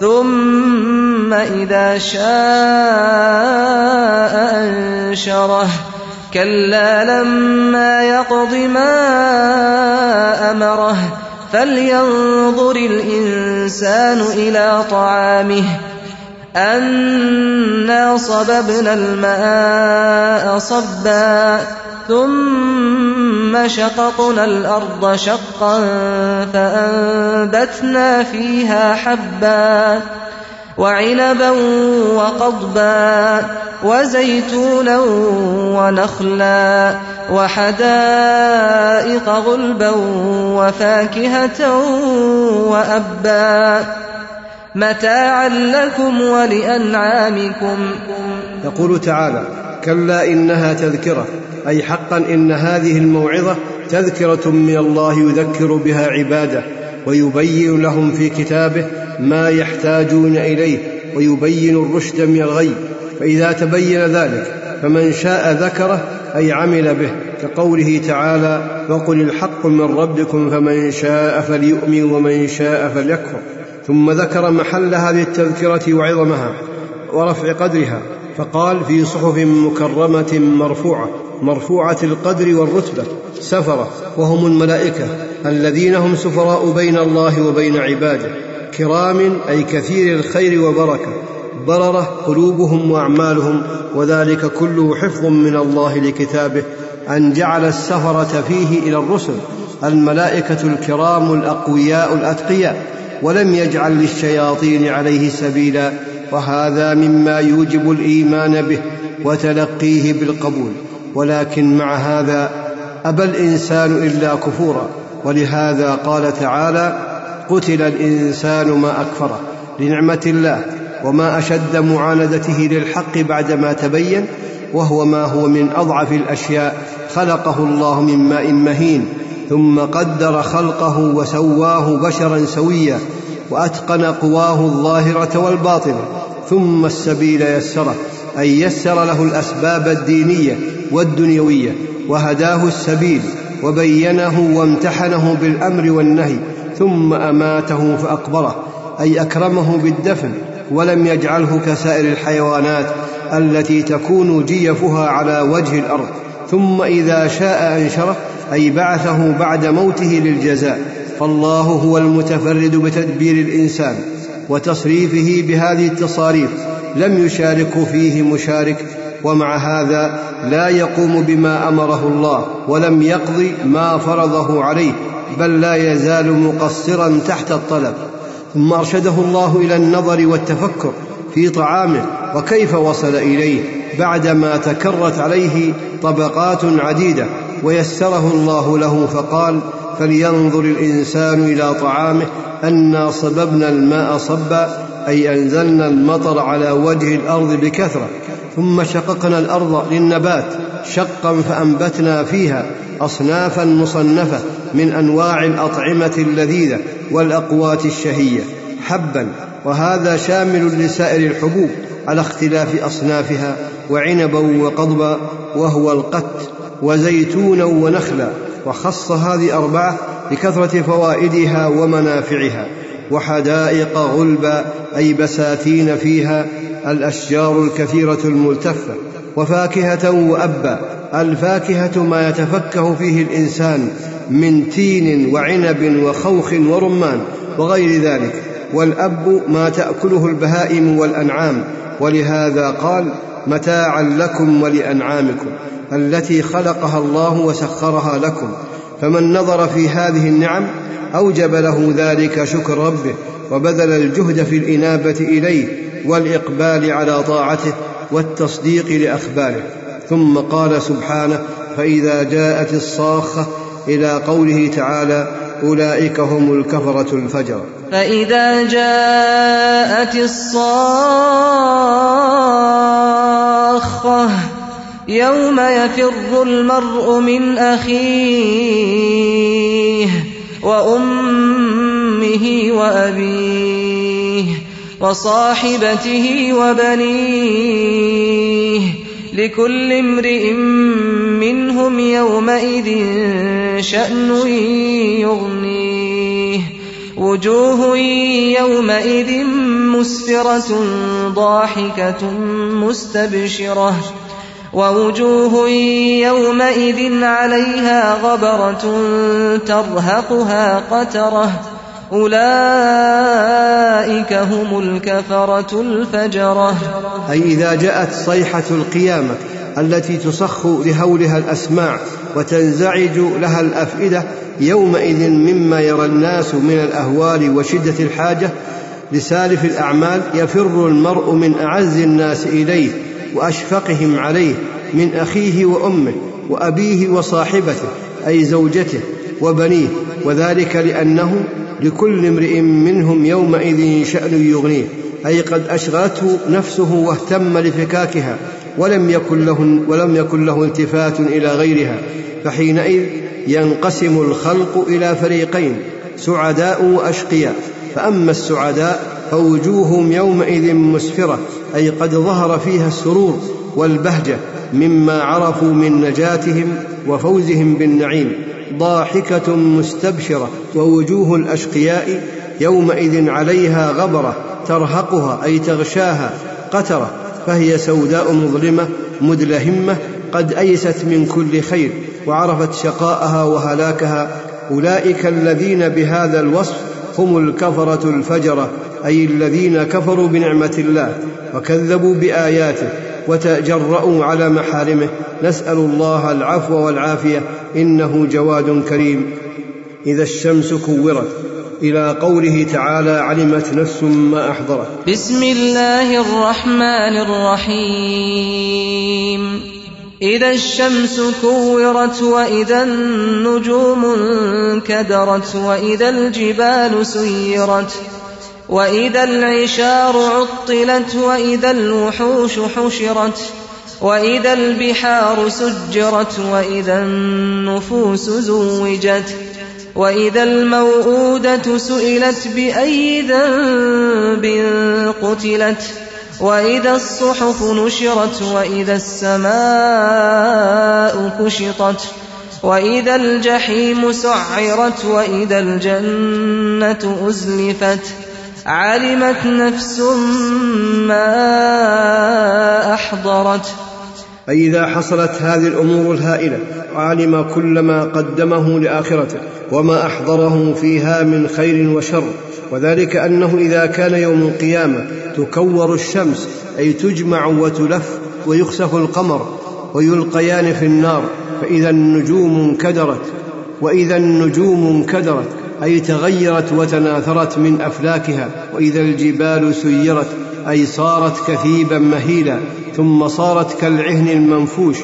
ثم إذا شاء أنشره. كلا لما يقض ما أمره فلينظر الإنسان إلى طعامه. أنا صببنا الماء صبا. ثم شققنا الأرض شقا فأنبتنا فيها حبا وعنبا وقضبا وزيتونا ونخلا وحدائق غلبا وفاكهة وأبا متاعا لكم ولأنعامكم. يقول تعالى كلا إنها تذكرة أي حقا إن هذه الموعظة تذكرة من الله يذكر بها عباده ويبين لهم في كتابه ما يحتاجون إليه ويبين الرشد من الغي. فإذا تبين ذلك فمن شاء ذكره أي عمل به كقوله تعالى وقل الحق من ربكم فمن شاء فليؤمن ومن شاء فليكفر. ثم ذكر محل هذه التذكره وعظمها ورفع قدرها. فقال في صحف مكرمة مرفوعة مرفوعة القدر والرتبة سفرة وهم الملائكة الذين هم سفراء بين الله وبين عباده كرام أي كثير الخير وبركة بررة قلوبهم وأعمالهم وذلك كله حفظ من الله لكتابه أن جعل السفرة فيه إلى الرسل الملائكة الكرام الأقوياء الأتقياء ولم يجعل للشياطين عليه سبيلا وهذا مما يوجب الإيمان به وتلقيه بالقبول ولكن مع هذا أبى الإنسان إلا كفورا. ولهذا قال تعالى قتل الإنسان ما أكفره لنعمة الله وما أشد معاندته للحق بعدما تبين وهو ما هو من أضعف الأشياء خلقه الله من ماء مهين ثم قدر خلقه وسواه بشرا سويا وأتقن قواه الظاهرة والباطنة. ثم السبيل يسره اي يسر له الأسباب الدينية والدنيوية وهداه السبيل وبينه وامتحنه بالأمر والنهي ثم أماته فأقبره أي أكرمه بالدفن ولم يجعله كسائر الحيوانات التي تكون جيفها على وجه الأرض ثم إذا شاء أنشره أي بعثه بعد موته للجزاء فالله هو المتفرد بتدبير الإنسان. وتصريفه بهذه التصاريف لم يشاركه فيه مشارك ومع هذا لا يقوم بما أمره الله ولم يقض ما فرضه عليه بل لا يزال مقصرا تحت الطلب. ثم أرشده الله إلى النظر والتفكر في طعامه وكيف وصل إليه؟ بعدما تكرت عليه طبقات عديدة ويسره الله له فقال فلينظر الإنسان إلى طعامه أنا صببنا الماء صبا أي أنزلنا المطر على وجه الأرض بكثرة ثم شققنا الأرض للنبات شقا فأنبتنا فيها أصنافا مصنفة من أنواع الأطعمة اللذيذة والأقوات الشهية حبا وهذا شامل لسائر الحبوب. على اختلاف أصنافها وعنبا وقضبا وهو القت وزيتونا ونخلا وخص هذه أربعة لكثره فوائدها ومنافعها وحدائق غلبا أي بساتين فيها الأشجار الكثيرة الملتفة وفاكهة وأبا الفاكهة ما يتفكه فيه الإنسان من تين وعنب وخوخ ورمان وغير ذلك. والأب ما تأكله البهائم والأنعام ولهذا قال متاعا لكم ولأنعامكم التي خلقها الله وسخرها لكم. فمن نظر في هذه النعم أوجب له ذلك شكر ربه وبذل الجهد في الإنابة إليه والإقبال على طاعته والتصديق لأخباره. ثم قال سبحانه فإذا جاءت الصاخة إلى قوله تعالى أولئك هم الكفرة الفجر. فإذا جاءت الصاخة يوم يفر المرء من أخيه وأمه وأبيه وصاحبته وبنيه لكل امرئ منهم يومئذ شأن يغنيه. وجوه يومئذ مسفرة ضاحكة مستبشرة. ووجوه يومئذ عليها غبرة ترهقها قترة. أولئك هم الكفرة الفجرة. أي إذا جاءت صيحة القيامة التي تصخ لهولها الأسماع وتنزعج لها الأفئدة يومئذ مما يرى الناس من الأهوال وشدة الحاجة لسالف الأعمال يفر المرء من أعز الناس إليه وأشفقهم عليه من أخيه وأمه وأبيه وصاحبته أي زوجته وبنيه وذلك لأنه لكل امرئ منهم يومئذ شأن يغنيه أي قد أشغلته نفسه واهتم لفكاكها ولم يكن له ولم يكن له التفات إلى غيرها فحينئذ ينقسم الخلق إلى فريقين سعداء وأشقياء فأما السعداء فوجوههم يومئذ مسفرة أي قد ظهر فيها السرور والبهجة مما عرفوا من نجاتهم وفوزهم بالنعيم. ضاحكة مستبشرة ووجوه الأشقياء يومئذ عليها غبرة ترهقها أي تغشاها قترة فهي سوداء مظلمة مدلهمة قد أيست من كل خير وعرفت شقاءها وهلاكها. أولئك الذين بهذا الوصف هم الكفرة الفجرة أي الذين كفروا بنعمة الله وكذبوا بآياته وتجرأوا على محارمه. نسأل الله العفو والعافية إنه جواد كريم. إذا الشمس كورت إلى قوله تعالى علمت نفس ما أحضرت بسم الله الرحمن الرحيم. إذا الشمس كورت وإذا النجوم انكدرت وإذا الجبال سيرت وإذا العشار عطلت وإذا الوحوش حشرت وإذا البحار سجرت وإذا النفوس زوجت وإذا الموءودة سئلت بأي ذنب قتلت وإذا الصحف نشرت وإذا السماء كشطت وإذا الجحيم سعرت وإذا الجنة أزلفت علمت نفس ما أحضرت. أي إذا حصلت هذه الأمور الهائلة علم كل ما قدمه لآخرته وما أحضره فيها من خير وشر. وذلك أنه إذا كان يوم القيامة تكور الشمس أي تجمع وتلف ويخسف القمر ويلقيان في النار. فإذا النجوم انكدرت وإذا النجوم انكدرت أي تغيرت وتناثرت من أفلاكها وإذا الجبال سيرت أي صارت كثيبا مهيلا ثم صارت كالعهن المنفوش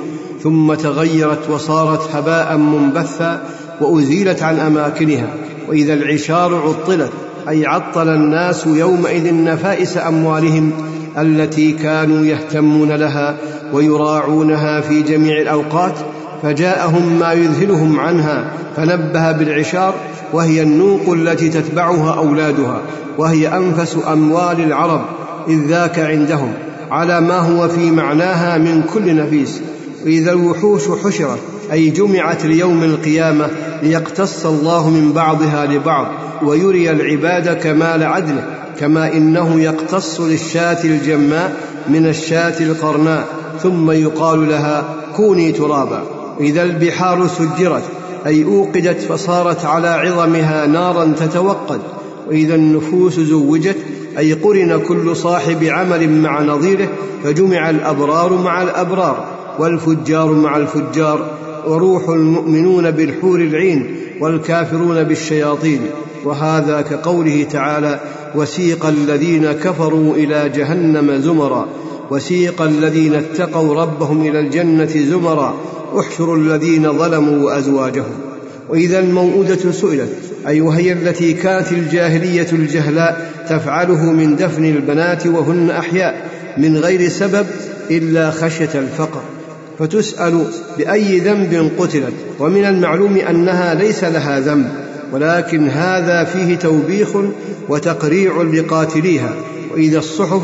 ثم تغيرت وصارت هباء منبثا وأزيلت عن أماكنها وإذا العشار عطلت أي عطل الناس يومئذ نفائس أموالهم التي كانوا يهتمون لها ويراعونها في جميع الأوقات. فجاءهم ما يذهلهم عنها فنبه بالعشار وهي النوق التي تتبعها أولادها وهي أنفس أموال العرب إذ ذاك عندهم على ما هو في معناها من كل نفيس. وإذا الوحوش حشرت أي جمعت ليوم القيامة ليقتص الله من بعضها لبعض ويري العباد كمال عدله كما إنه يقتص للشاة الجماء من الشاة القرناء ثم يقال لها كوني ترابا. إذا البحار سجرت أي أوقدت فصارت على عظمها نارا تتوقد. وإذا النفوس زوجت أي قرن كل صاحب عمل مع نظيره فجمع الأبرار مع الأبرار والفجار مع الفجار وروح المؤمنون بالحور العين والكافرون بالشياطين. وهذا كقوله تعالى وسيق الذين كفروا إلى جهنم زمرا وسيق الذين اتقوا ربهم إلى الجنة زمرا احشروا الذين ظلموا وازواجهم وإذا الموءودة سئلت اي وهي التي كانت الجاهلية الجهلاء تفعله من دفن البنات وهن أحياء من غير سبب إلا خشية الفقر؟ فتسأل بأي ذنب قتلت. ومن المعلوم أنها ليس لها ذنب ولكن هذا فيه توبيخ وتقريع لقاتليها. وإذا الصحف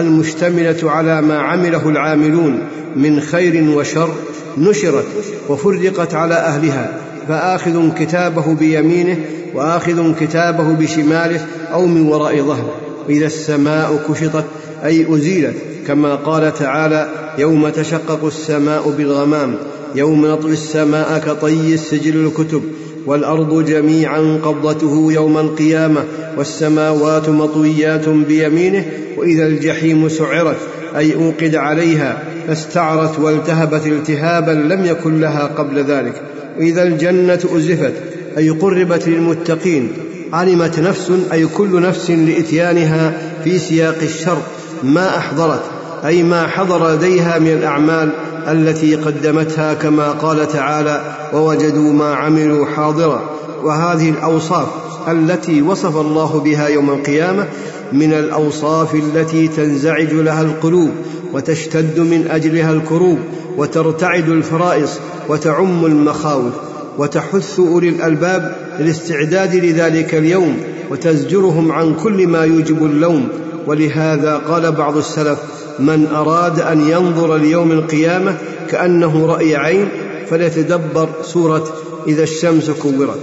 المشتملة على ما عمله العاملون من خير وشر نشرت وفرقت على أهلها فآخذ كتابه بيمينه وآخذ كتابه بشماله أو من وراء ظهره. إذا السماء كشطت أي أزيلت كما قال تعالى يوم تشقق السماء بالغمام يوم نطوي السماء كطي السجل الكتب. والأرض جميعا قبضته يوم القيامة والسماوات مطويات بيمينه وإذا الجحيم سعرت أي أوقد عليها فاستعرت والتهبت التهابا لم يكن لها قبل ذلك. وإذا الجنة ازلفت أي قربت للمتقين علمت نفس أي كل نفس لإتيانها في سياق الشر ما أحضرت أي ما حضر لديها من الأعمال التي قدمتها كما قال تعالى ووجدوا ما عملوا حاضرا. وهذه الأوصاف التي وصف الله بها يوم القيامة من الأوصاف التي تنزعج لها القلوب وتشتد من أجلها الكروب وترتعد الفرائص وتعم المخاوف وتحث أولي الألباب للاستعداد لذلك اليوم وتزجرهم عن كل ما يوجب اللوم. ولهذا قال بعض السلف من أراد أن ينظر ليوم القيامة كأنه رأي عين فليتدبر سورة إذا الشمس كورت.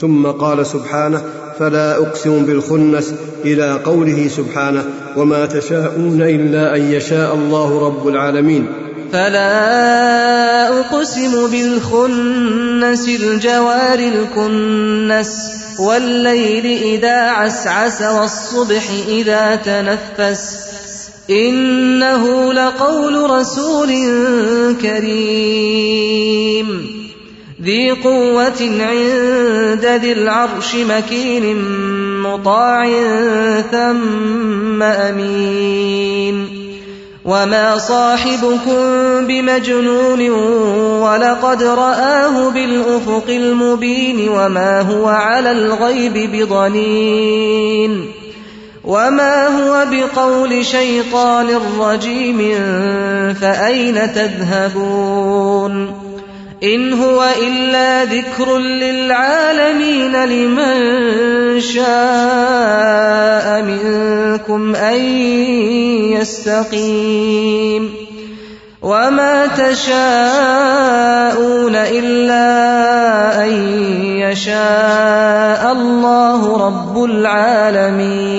ثم قال سبحانه فلا أقسم بالخنس إلى قوله سبحانه وما تشاءون إلا أن يشاء الله رب العالمين. فلا أقسم بالخنس الجوار الكنس والليل إذا عسعس والصبح إذا تنفس إنه لقول رسول كريم. ذي قوة عند ذي العرش مكين مطاع ثم أمين. وما صاحبكم بمجنون ولقد رآه بالأفق المبين وما هو على الغيب بضنين. وما هو بقول شيطان رجيم فأين تذهبون إن هو إلا ذكر للعالمين لمن شاء منكم أن يستقيم وما تشاءون إلا أن يشاء الله رب العالمين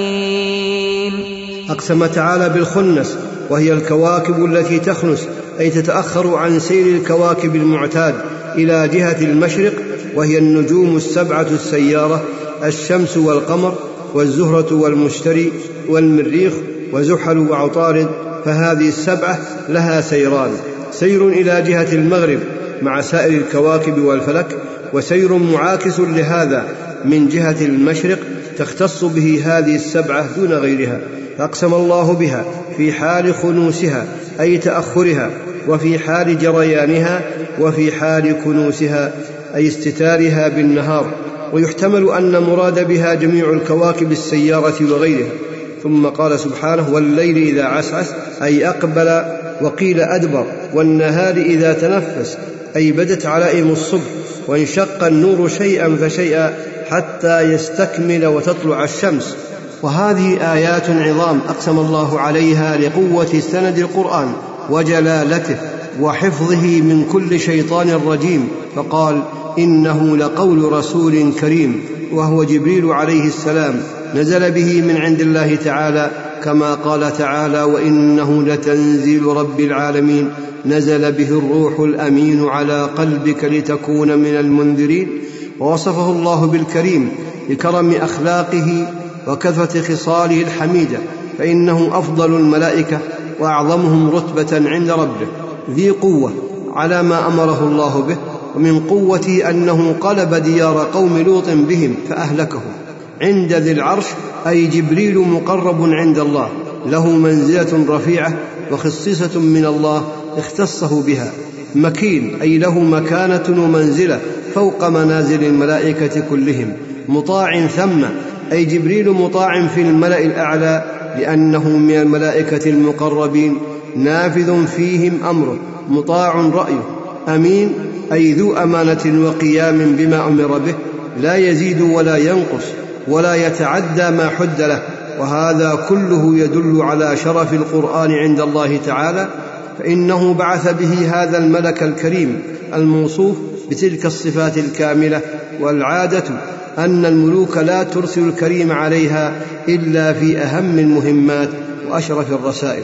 أقسم تعالى بالخنس وهي الكواكب التي تخنس أي تتأخر عن سير الكواكب المعتاد إلى جهة المشرق وهي النجوم السبعة السيارة الشمس والقمر والزهرة والمشتري والمريخ وزحل وعطارد. فهذه السبعة لها سيران. سير إلى جهة المغرب مع سائر الكواكب والفلك وسير معاكس لهذا من جهة المشرق تختص به هذه السبعة دون غيرها. فاقسم الله بها في حال خنوسها أي تأخرها وفي حال جريانها وفي حال كنوسها أي استتارها بالنهار. ويحتمل أن مراد بها جميع الكواكب السيارة وغيرها. ثم قال سبحانه والليل إذا عسعس أي أقبل وقيل أدبر والنهار إذا تنفس أي بدت علائم الصبح وانشق النور شيئا فشيئا حتى يستكمل وتطلع الشمس. وهذه آيات عظام أقسم الله عليها لقوة سند القرآن وجلالته وحفظه من كل شيطان رجيم فقال إنه لقول رسول كريم. وهو جبريل عليه السلام. نزل به من عند الله تعالى كما قال تعالى وإنه لتنزيل رب العالمين. نزل به الروح الأمين على قلبك لتكون من المنذرين. ووصفه الله بالكريم لكرم أخلاقه وكثرة خصاله الحميدة فإنه أفضل الملائكة وأعظمهم رتبة عند ربه. ذي قوة على ما أمره الله به ومن قوته أنه قلب ديار قوم لوط بهم فأهلكهم. عند ذي العرش أي جبريل مقرب عند الله له منزلة رفيعة وخصيصة من الله اختصه بها. مكين أي له مكانة ومنزلة فوق منازل الملائكة كلهم. مطاع ثم أي جبريل مطاع في الملأ الأعلى لأنه من الملائكة المقربين. نافذ فيهم أمره مطاع رأيه. أمين أي ذو أمانة وقيام بما أمر به لا يزيد ولا ينقص. ولا يتعدى ما حد له وهذا كله يدل على شرف القرآن عند الله تعالى فإنه بعث به هذا الملك الكريم الموصوف بتلك الصفات الكاملة والعادة أن الملوك لا ترسل الكريم عليها إلا في أهم المهمات وأشرف الرسائل.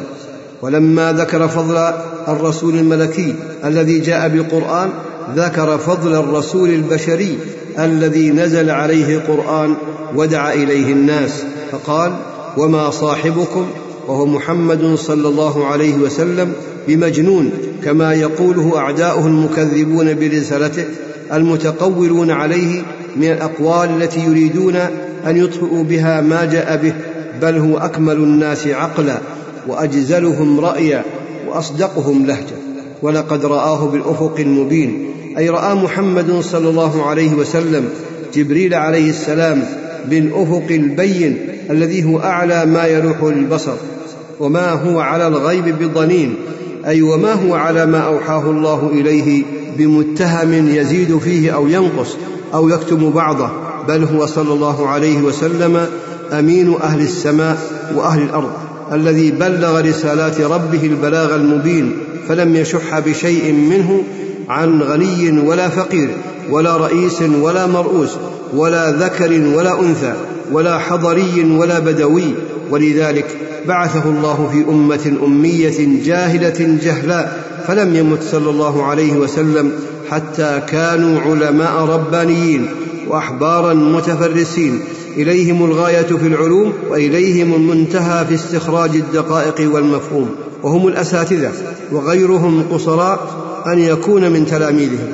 ولما ذكر فضل الرسول الملكي الذي جاء بالقرآن ذكر فضل الرسول البشري الذي نزل عليه القرآن ودعا إليه الناس فقال وما صاحبكم؟ وهو محمد صلى الله عليه وسلم بمجنون كما يقوله أعداؤه المكذبون برسالته المتقولون عليه من الأقوال التي يريدون أن يطفئوا بها ما جاء به بل هو أكمل الناس عقلا وأجزلهم رأيا وأصدقهم لهجة ولقد رآه بالأفق المبين. أي رأى محمد صلى الله عليه وسلم جبريل عليه السلام بالأفق البين الذي هو أعلى ما يلوح للبصر وما هو على الغيب بضنين أي وما هو على ما أوحاه الله إليه بمتهم يزيد فيه أو ينقص أو يكتم بعضه بل هو صلى الله عليه وسلم أمين أهل السماء وأهل الأرض الذي بلغ رسالات ربه البلاغ المبين فلم يشح بشيء منه عن غني ولا فقير ولا رئيس ولا مرؤوس ولا ذكر ولا أنثى ولا حضري ولا بدوي. ولذلك بعثه الله في أمة أمية جاهلة جهلاء فلم يمت صلى الله عليه وسلم حتى كانوا علماء ربانيين وأحبارا متفرسين. إليهم الغاية في العلوم وإليهم المنتهى في استخراج الدقائق والمفهوم وهم الأساتذة وغيرهم قصراء أن يكون من تلاميذهم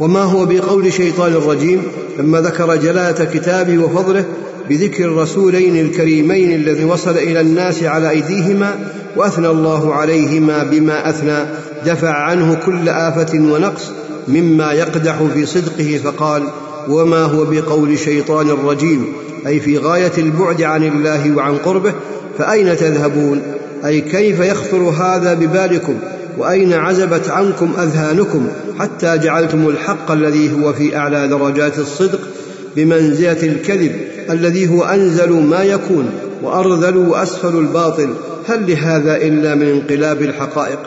وما هو بقول شيطان الرجيم؟ لما ذكر جلالة كتابه وفضله بذكر الرسولين الكريمين الذي وصل إلى الناس على أيديهما وأثنى الله عليهما بما أثنى دفع عنه كل آفة ونقص مما يقدح في صدقه فقال وما هو بقول شيطان الرجيم؟ أي في غاية البعد عن الله وعن قربه فأين تذهبون؟ أي كيف يخطر هذا ببالكم؟ وأين عزبت عنكم أذهانكم حتى جعلتم الحق الذي هو في أعلى درجات الصدق بمنزلة الكذب الذي هو أنزل ما يكون وأرذل وأسفل الباطل؟ هل لهذا إلا من انقلاب الحقائق؟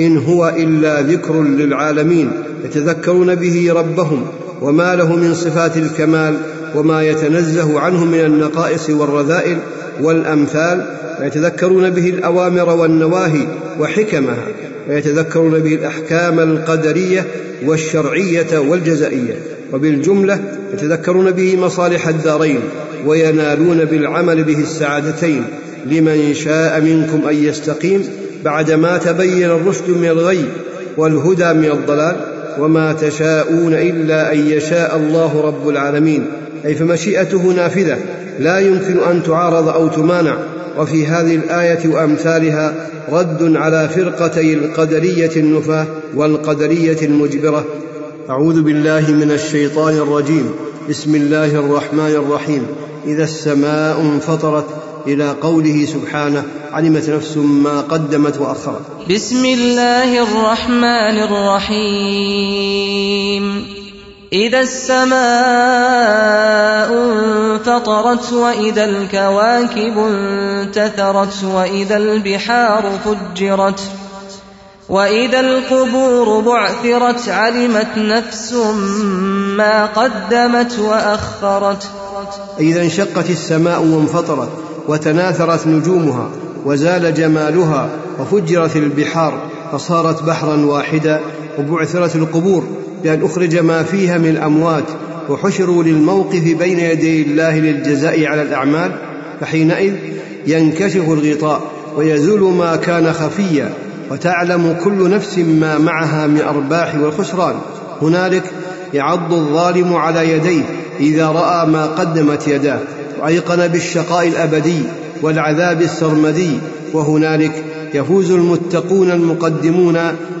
إن هو إلا ذكر للعالمين يتذكرون به ربهم وما له من صفات الكمال وما يتنزه عنه من النقائص والرذائل والأمثال ويتذكرون به الأوامر والنواهي وحكمها. ويتذكرون به الاحكام القدرية والشرعية والجزائية. وبالجملة يتذكرون به مصالح الدارين وينالون بالعمل به السعادتين. لمن شاء منكم أن يستقيم بعدما تبين الرشد من الغي والهدى من الضلال وما تشاءون إلا أن يشاء الله رب العالمين. أي فمشيئته نافذة لا يمكن أن تعارض أو تمانع. وفي هذه الآية وأمثالها رد على فرقتي القدرية النفاة والقدرية المجبرة. أعوذ بالله من الشيطان الرجيم. بسم الله الرحمن الرحيم. إذا السماء انفطرت إلى قوله سبحانه علمت نفس ما قدمت وأخرت. بسم الله الرحمن الرحيم. إذا السماء انفطرت وإذا الكواكب انتثرت وإذا البحار فجرت وإذا القبور بعثرت علمت نفس ما قدمت وأخرت إذا انشقت السماء وانفطرت وتناثرت نجومها وزال جمالها وفجرت البحار فصارت بحرا واحدا وبعثرت القبور بأن أخرج ما فيها من الأموات وحشروا للموقف بين يدي الله للجزاء على الأعمال فحينئذ ينكشف الغطاء ويزول ما كان خفيا وتعلم كل نفس ما معها من أرباح والخسران هنالك يعض الظالم على يديه إذا رأى ما قدمت يداه وأيقن بالشقاء الأبدي والعذاب السرمدي وهنالك يفوز المتقون المقدمون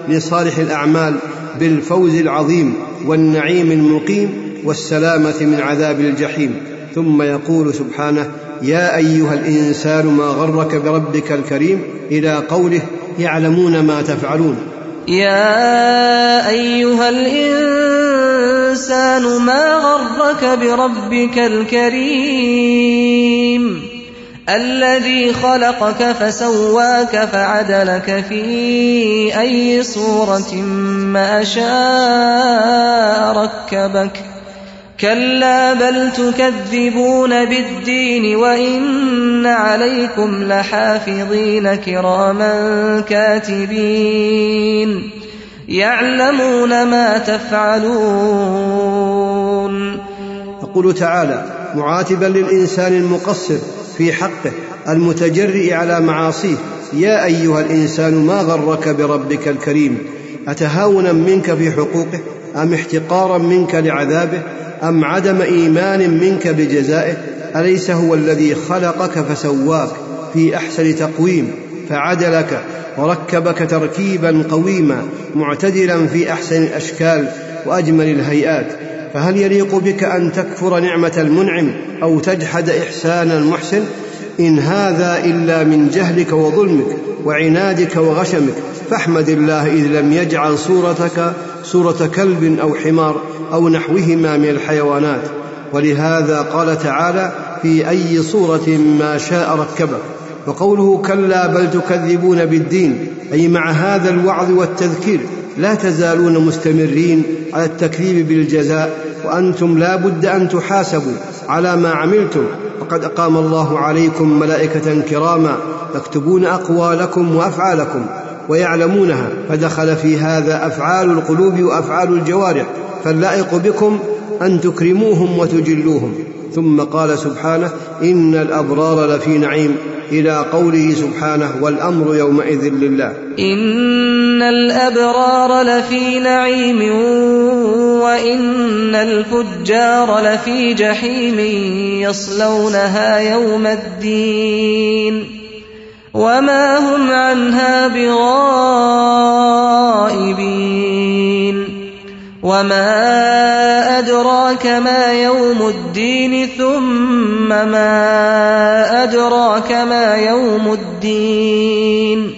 لصالح الأعمال بالفوز العظيم والنعيم المقيم والسلامة من عذاب الجحيم. ثم يقول سبحانه يا أيها الإنسان ما غرك بربك الكريم إلى قوله يعلمون ما تفعلون. يا أيها الإنسان ما غرك بربك الكريم. الذي خلقك فسواك فعدلك في أي صورة ما شاء ركبك. كلا بل تكذبون بالدين وإن عليكم لحافظين كراما كاتبين. يعلمون ما تفعلون. يقول تعالى معاتبا للإنسان المقصر. في حقه المتجرئ على معاصيه. يا أيها الإنسان ما غرك بربك الكريم؟ أتهاونا منك في حقوقه؟ أم احتقارا منك لعذابه؟ أم عدم إيمان منك بجزائه؟ أليس هو الذي خلقك فسواك في أحسن تقويم؟ فعدلك وركبك تركيبا قويما معتدلا في أحسن الأشكال وأجمل الهيئات. فهل يليق بك أن تكفر نعمة المنعم أو تجحد إحسان المحسن؟ إن هذا إلا من جهلك وظلمك وعنادك وغشمك فاحمد الله إذ لم يجعل صورتك صورة كلب أو حمار أو نحوهما من الحيوانات. ولهذا قال تعالى في أي صورة ما شاء ركبك وقوله كلا بل تكذبون بالدين أي مع هذا الوعظ والتذكير. لا تزالون مستمرين على التكذيب بالجزاء وأنتم لا بد أن تحاسبوا على ما عملتم. وقد أقام الله عليكم ملائكة كراما يكتبون أقوالكم وأفعالكم ويعلمونها فدخل في هذا أفعال القلوب وأفعال الجوارح فاللائق بكم أن تكرموهم وتجلوهم. ثم قال سبحانه إن الأبرار لفي نعيم إلى قوله سبحانه والأمر يومئذ لله. إن الأبرار لفي نعيم وإن الفجار لفي جحيم يصلونها يوم الدين. وما هم عنها بغائبين. وما أدراك ما يوم الدين ثم ما أدراك ما يوم الدين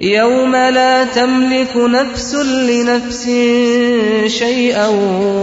يوم لا تملك نفس لنفس شيئا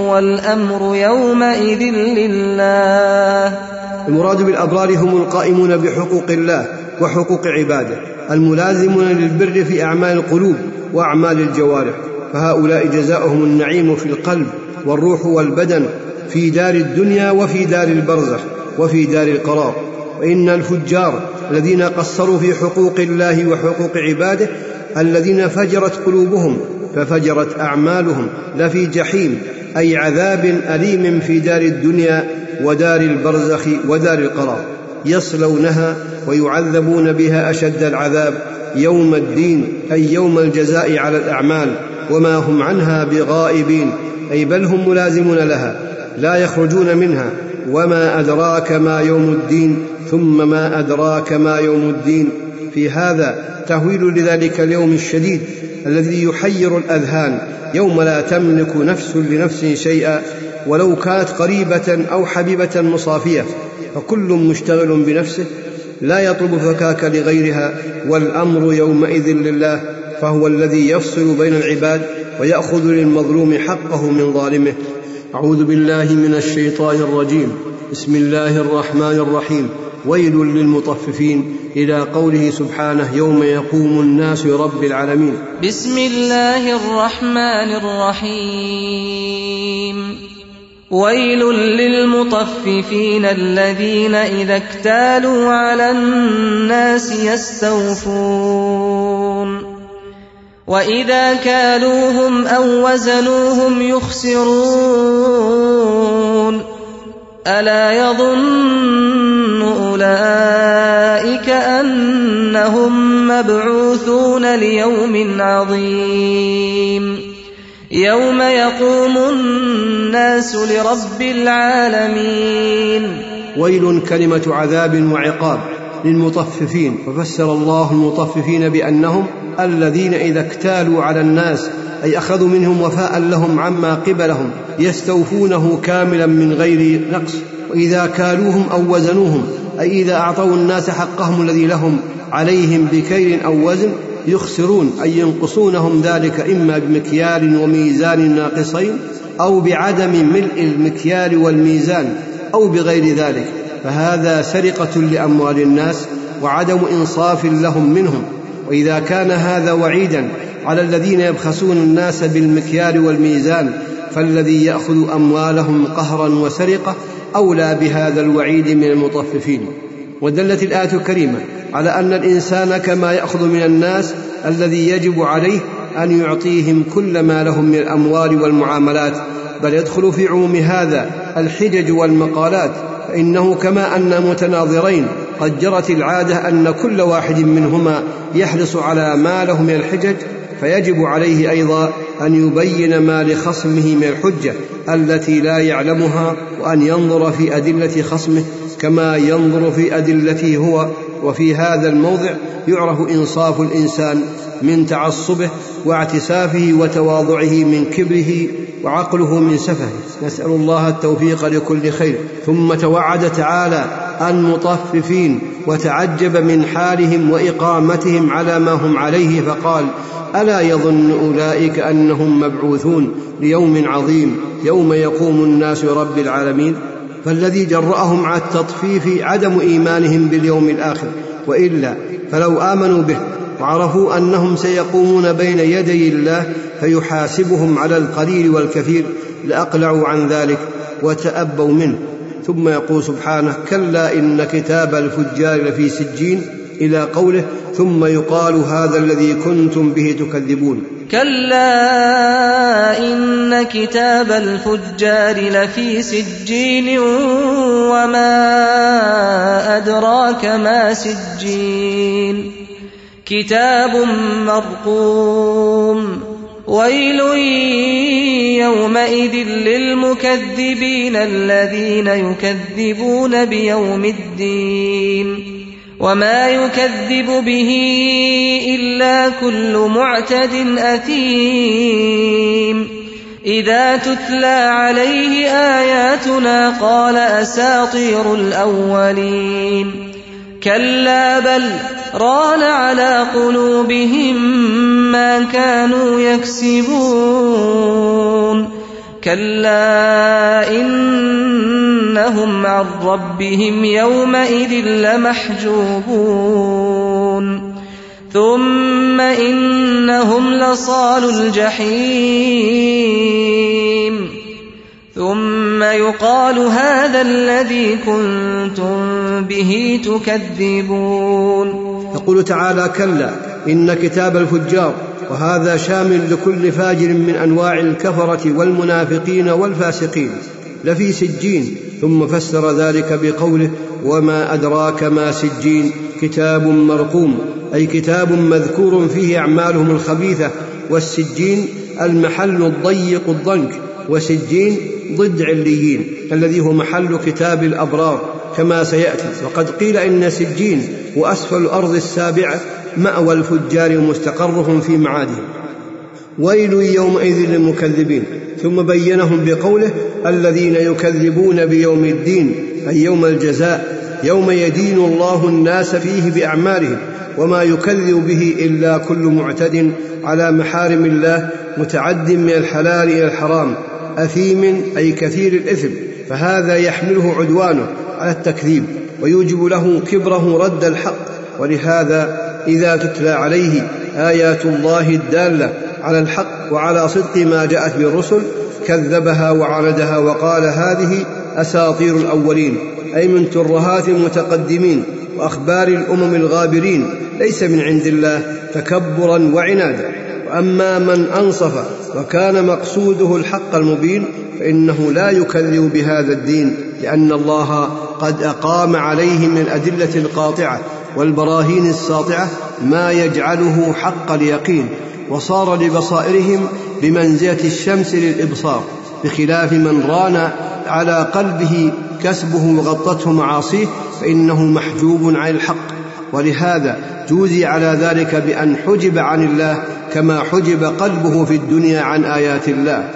والأمر يومئذ لله المراد بالأبرار هم القائمون بحقوق الله وحقوق عباده الملازمون للبر في أعمال القلوب وأعمال الجوارح. فهؤلاء جزاؤهم النعيم في القلب والروح والبدن في دار الدنيا وفي دار البرزخ وفي دار القرار. وإن الفجار الذين قصروا في حقوق الله وحقوق عباده الذين فجرت قلوبهم ففجرت أعمالهم لفي جحيم أي عذاب أليم في دار الدنيا ودار البرزخ ودار القرار. يصلونها ويعذبون بها أشد العذاب يوم الدين أي يوم الجزاء على الأعمال. وما هم عنها بغائبين أي بل هم ملازمون لها لا يخرجون منها وما أدراك ما يوم الدين ثم ما أدراك ما يوم الدين. في هذا تهويل لذلك اليوم الشديد الذي يحير الأذهان يوم لا تملك نفس لنفس شيئا ولو كانت قريبة أو حبيبة مصافية فكل مشتغل بنفسه لا يطلب فكاك لغيرها والأمر يومئذ لله فهو الذي يفصل بين العباد ويأخذ للمظلوم حقه من ظالمه. أعوذ بالله من الشيطان الرجيم. بسم الله الرحمن الرحيم. ويل للمطففين إلى قوله سبحانه يوم يقوم الناس لرب العالمين. بسم الله الرحمن الرحيم. ويل للمطففين الذين إذا اكتالوا على الناس يستوفون. وإذا كالوهم أو وزنوهم يخسرون ألا يظن أولئك أنهم مبعوثون ليوم عظيم يوم يقوم الناس لرب العالمين ويل كلمة عذاب وعقاب للمطففين وفسر الله المطففين بأنهم الذين إذا اكتالوا على الناس أي أخذوا منهم وفاء لهم عما قبلهم يستوفونه كاملا من غير نقص. وإذا كالوهم أو وزنوهم أي إذا أعطوا الناس حقهم الذي لهم عليهم بكيل أو وزن يخسرون أي ينقصونهم ذلك إما بمكيال وميزان ناقصين أو بعدم ملء المكيال والميزان أو بغير ذلك. فهذا سرقة لأموال الناس وعدم إنصاف لهم منهم. وإذا كان هذا وعيدا على الذين يبخسون الناس بالمكيال والميزان فالذي يأخذ أموالهم قهرا وسرقة أولى بهذا الوعيد من المطففين. ودلت الآية الكريمة على أن الإنسان كما يأخذ من الناس الذي يجب عليه أن يعطيهم كل ما لهم من الأموال والمعاملات بل يدخل في عموم هذا الحجج والمقالات فإنه كما أن متناظرين قد جرت العادة أن كل واحد منهما يحرص على ما له من الحجج فيجب عليه أيضا أن يبين ما لخصمه من الحجة التي لا يعلمها وأن ينظر في أدلة خصمه كما ينظر في أدلته هو وفي هذا الموضع يعرف إنصاف الإنسان من تعصبه واعتسافه وتواضعه من كبره وعقله من سفهه. نسأل الله التوفيق لكل خير. ثم توعد تعالى المطففين وتعجب من حالهم وإقامتهم على ما هم عليه فقال ألا يظن أولئك أنهم مبعوثون ليوم عظيم يوم يقوم الناس رب العالمين؟ فالذي جرأهم على التطفيف عدم إيمانهم باليوم الآخر وإلا فلو آمنوا به وعرفوا أنهم سيقومون بين يدي الله فيحاسبهم على القليل والكثير لأقلعوا عن ذلك وتأبوا منه. ثم يقول سبحانه كلا إن كتاب الفجار لفي سجين إلى قوله ثم يقال هذا الذي كنتم به تكذبون. كلا إن كتاب الفجار لفي سجين وما أدراك ما سجين. كتاب مرقوم. ويل يومئذ للمكذبين الذين يكذبون بيوم الدين. وما يكذب به إلا كل معتد أثيم. إذا تتلى عليه آياتنا قال أساطير الأولين. كلا بل ران على قلوبهم ما كانوا يكسبون. كلا إنهم عن ربهم يومئذ لمحجوبون. ثم إنهم لصال الجحيم. ثم يقال هذا الذي كنتم به تكذبون. يقول تعالى كلا إن كتاب الفجار وهذا شامل لكل فاجر من أنواع الكفرة والمنافقين والفاسقين لفي سجين ثم فسر ذلك بقوله وما أدراك ما سجين كتاب مرقوم أي كتاب مذكور فيه أعمالهم الخبيثة والسجين المحل الضيق الضنك وسجين ضد عليين الذي هو محل كتاب الأبرار كما سيأتي. وقد قيل إن سجين وأسفل الأرض السابعة مأوى الفجار ومستقرهم في معادهم ويل يومئذ للمكذبين. ثم بينهم بقوله الذين يكذبون بيوم الدين أي يوم الجزاء يوم يدين الله الناس فيه بأعمالهم وما يكذب به إلا كل معتد على محارم الله متعد من الحلال إلى الحرام. أثيم أي كثير الإثم فهذا يحمله عدوانه على التكذيب ويوجب له كبره رد الحق. ولهذا إذا تتلى عليه آيات الله الدالة على الحق وعلى صدق ما جاءت به الرسل كذبها وعاندها وقال هذه أساطير الأولين أي من ترهات المتقدمين وأخبار الأمم الغابرين ليس من عند الله تكبرا وعنادا. وأما من أنصف وكان مقصوده الحق المبين فإنه لا يكذب بهذا الدين لأن الله قد أقام عليه من الأدلة القاطعة والبراهين الساطعة ما يجعله حق اليقين وصار لبصائرهم بمنزلة الشمس للإبصار بخلاف من ران على قلبه كسبه وغطته معاصيه فإنه محجوب عن الحق. ولهذا جوزي على ذلك بأن حجب عن الله كما حجب قلبه في الدنيا عن آيات الله.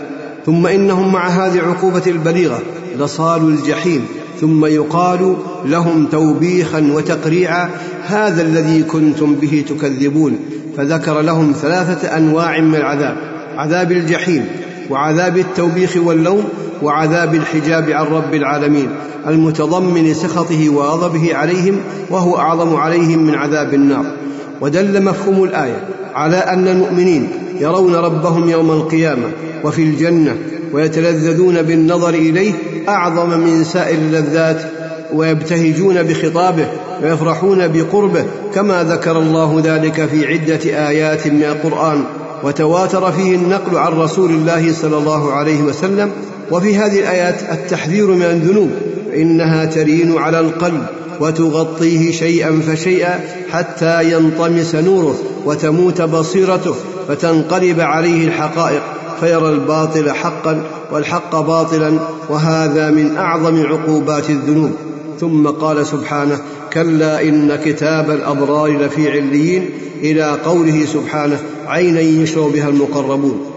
ثم إنهم مع هذه العقوبة البليغة لصالوا الجحيم. ثم يقال لهم توبيخا وتقريعا هذا الذي كنتم به تكذبون. فذكر لهم ثلاثة أنواع من العذاب عذاب الجحيم وعذاب التوبيخ واللوم وعذاب الحجاب عن رب العالمين. المتضمن سخطه وغضبه عليهم وهو أعظم عليهم من عذاب النار. ودل مفهوم الآية على أن المؤمنين يرون ربهم يوم القيامة وفي الجنة ويتلذذون بالنظر إليه أعظم من سائر اللذات ويبتهجون بخطابه ويفرحون بقربه كما ذكر الله ذلك في عدة آيات من القرآن وتواتر فيه النقل عن رسول الله صلى الله عليه وسلم وفي هذه الآيات التحذير من الذنوب فانها ترين على القلب وتغطيه شيئا فشيئا حتى ينطمس نوره وتموت بصيرته فتنقلب عليه الحقائق فيرى الباطل حقا والحق باطلا وهذا من أعظم عقوبات الذنوب. ثم قال سبحانه كلا إن كتاب الأبرار لفي عليين إلى قوله سبحانه عينا يشرب بها المقربون.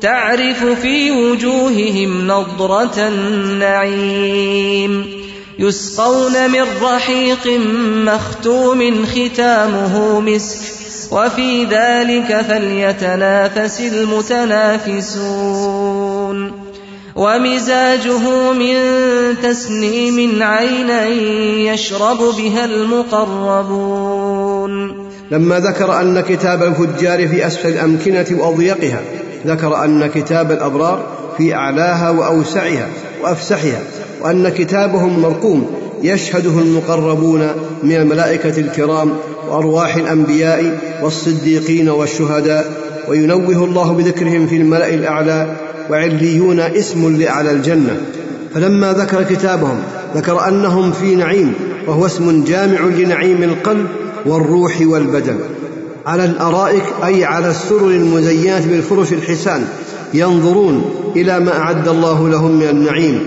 تعرف في وجوههم نضرة النعيم. يسقون من رحيق مختوم ختامه مسك وفي ذلك فليتنافس المتنافسون. ومزاجه من تسنيم عينا يشرب بها المقربون. لما ذكر أن كتاب الفجار في أسفل الأمكنة وأضيقها ذكر أن كتاب الأبرار في أعلاها وأوسعها وأفسحها وأن كتابهم مرقوم يشهده المقربون من الملائكة الكرام وأرواح الأنبياء والصديقين والشهداء وينوه الله بذكرهم في الملأ الأعلى وعليون اسم لأعلى الجنة. فلما ذكر كتابهم ذكر أنهم في نعيم وهو اسم جامع لنعيم القلب والروح والبدن. على الأرائك أي على السرر المزينة بالفرش الحسان. ينظرون إلى ما أعد الله لهم من النعيم.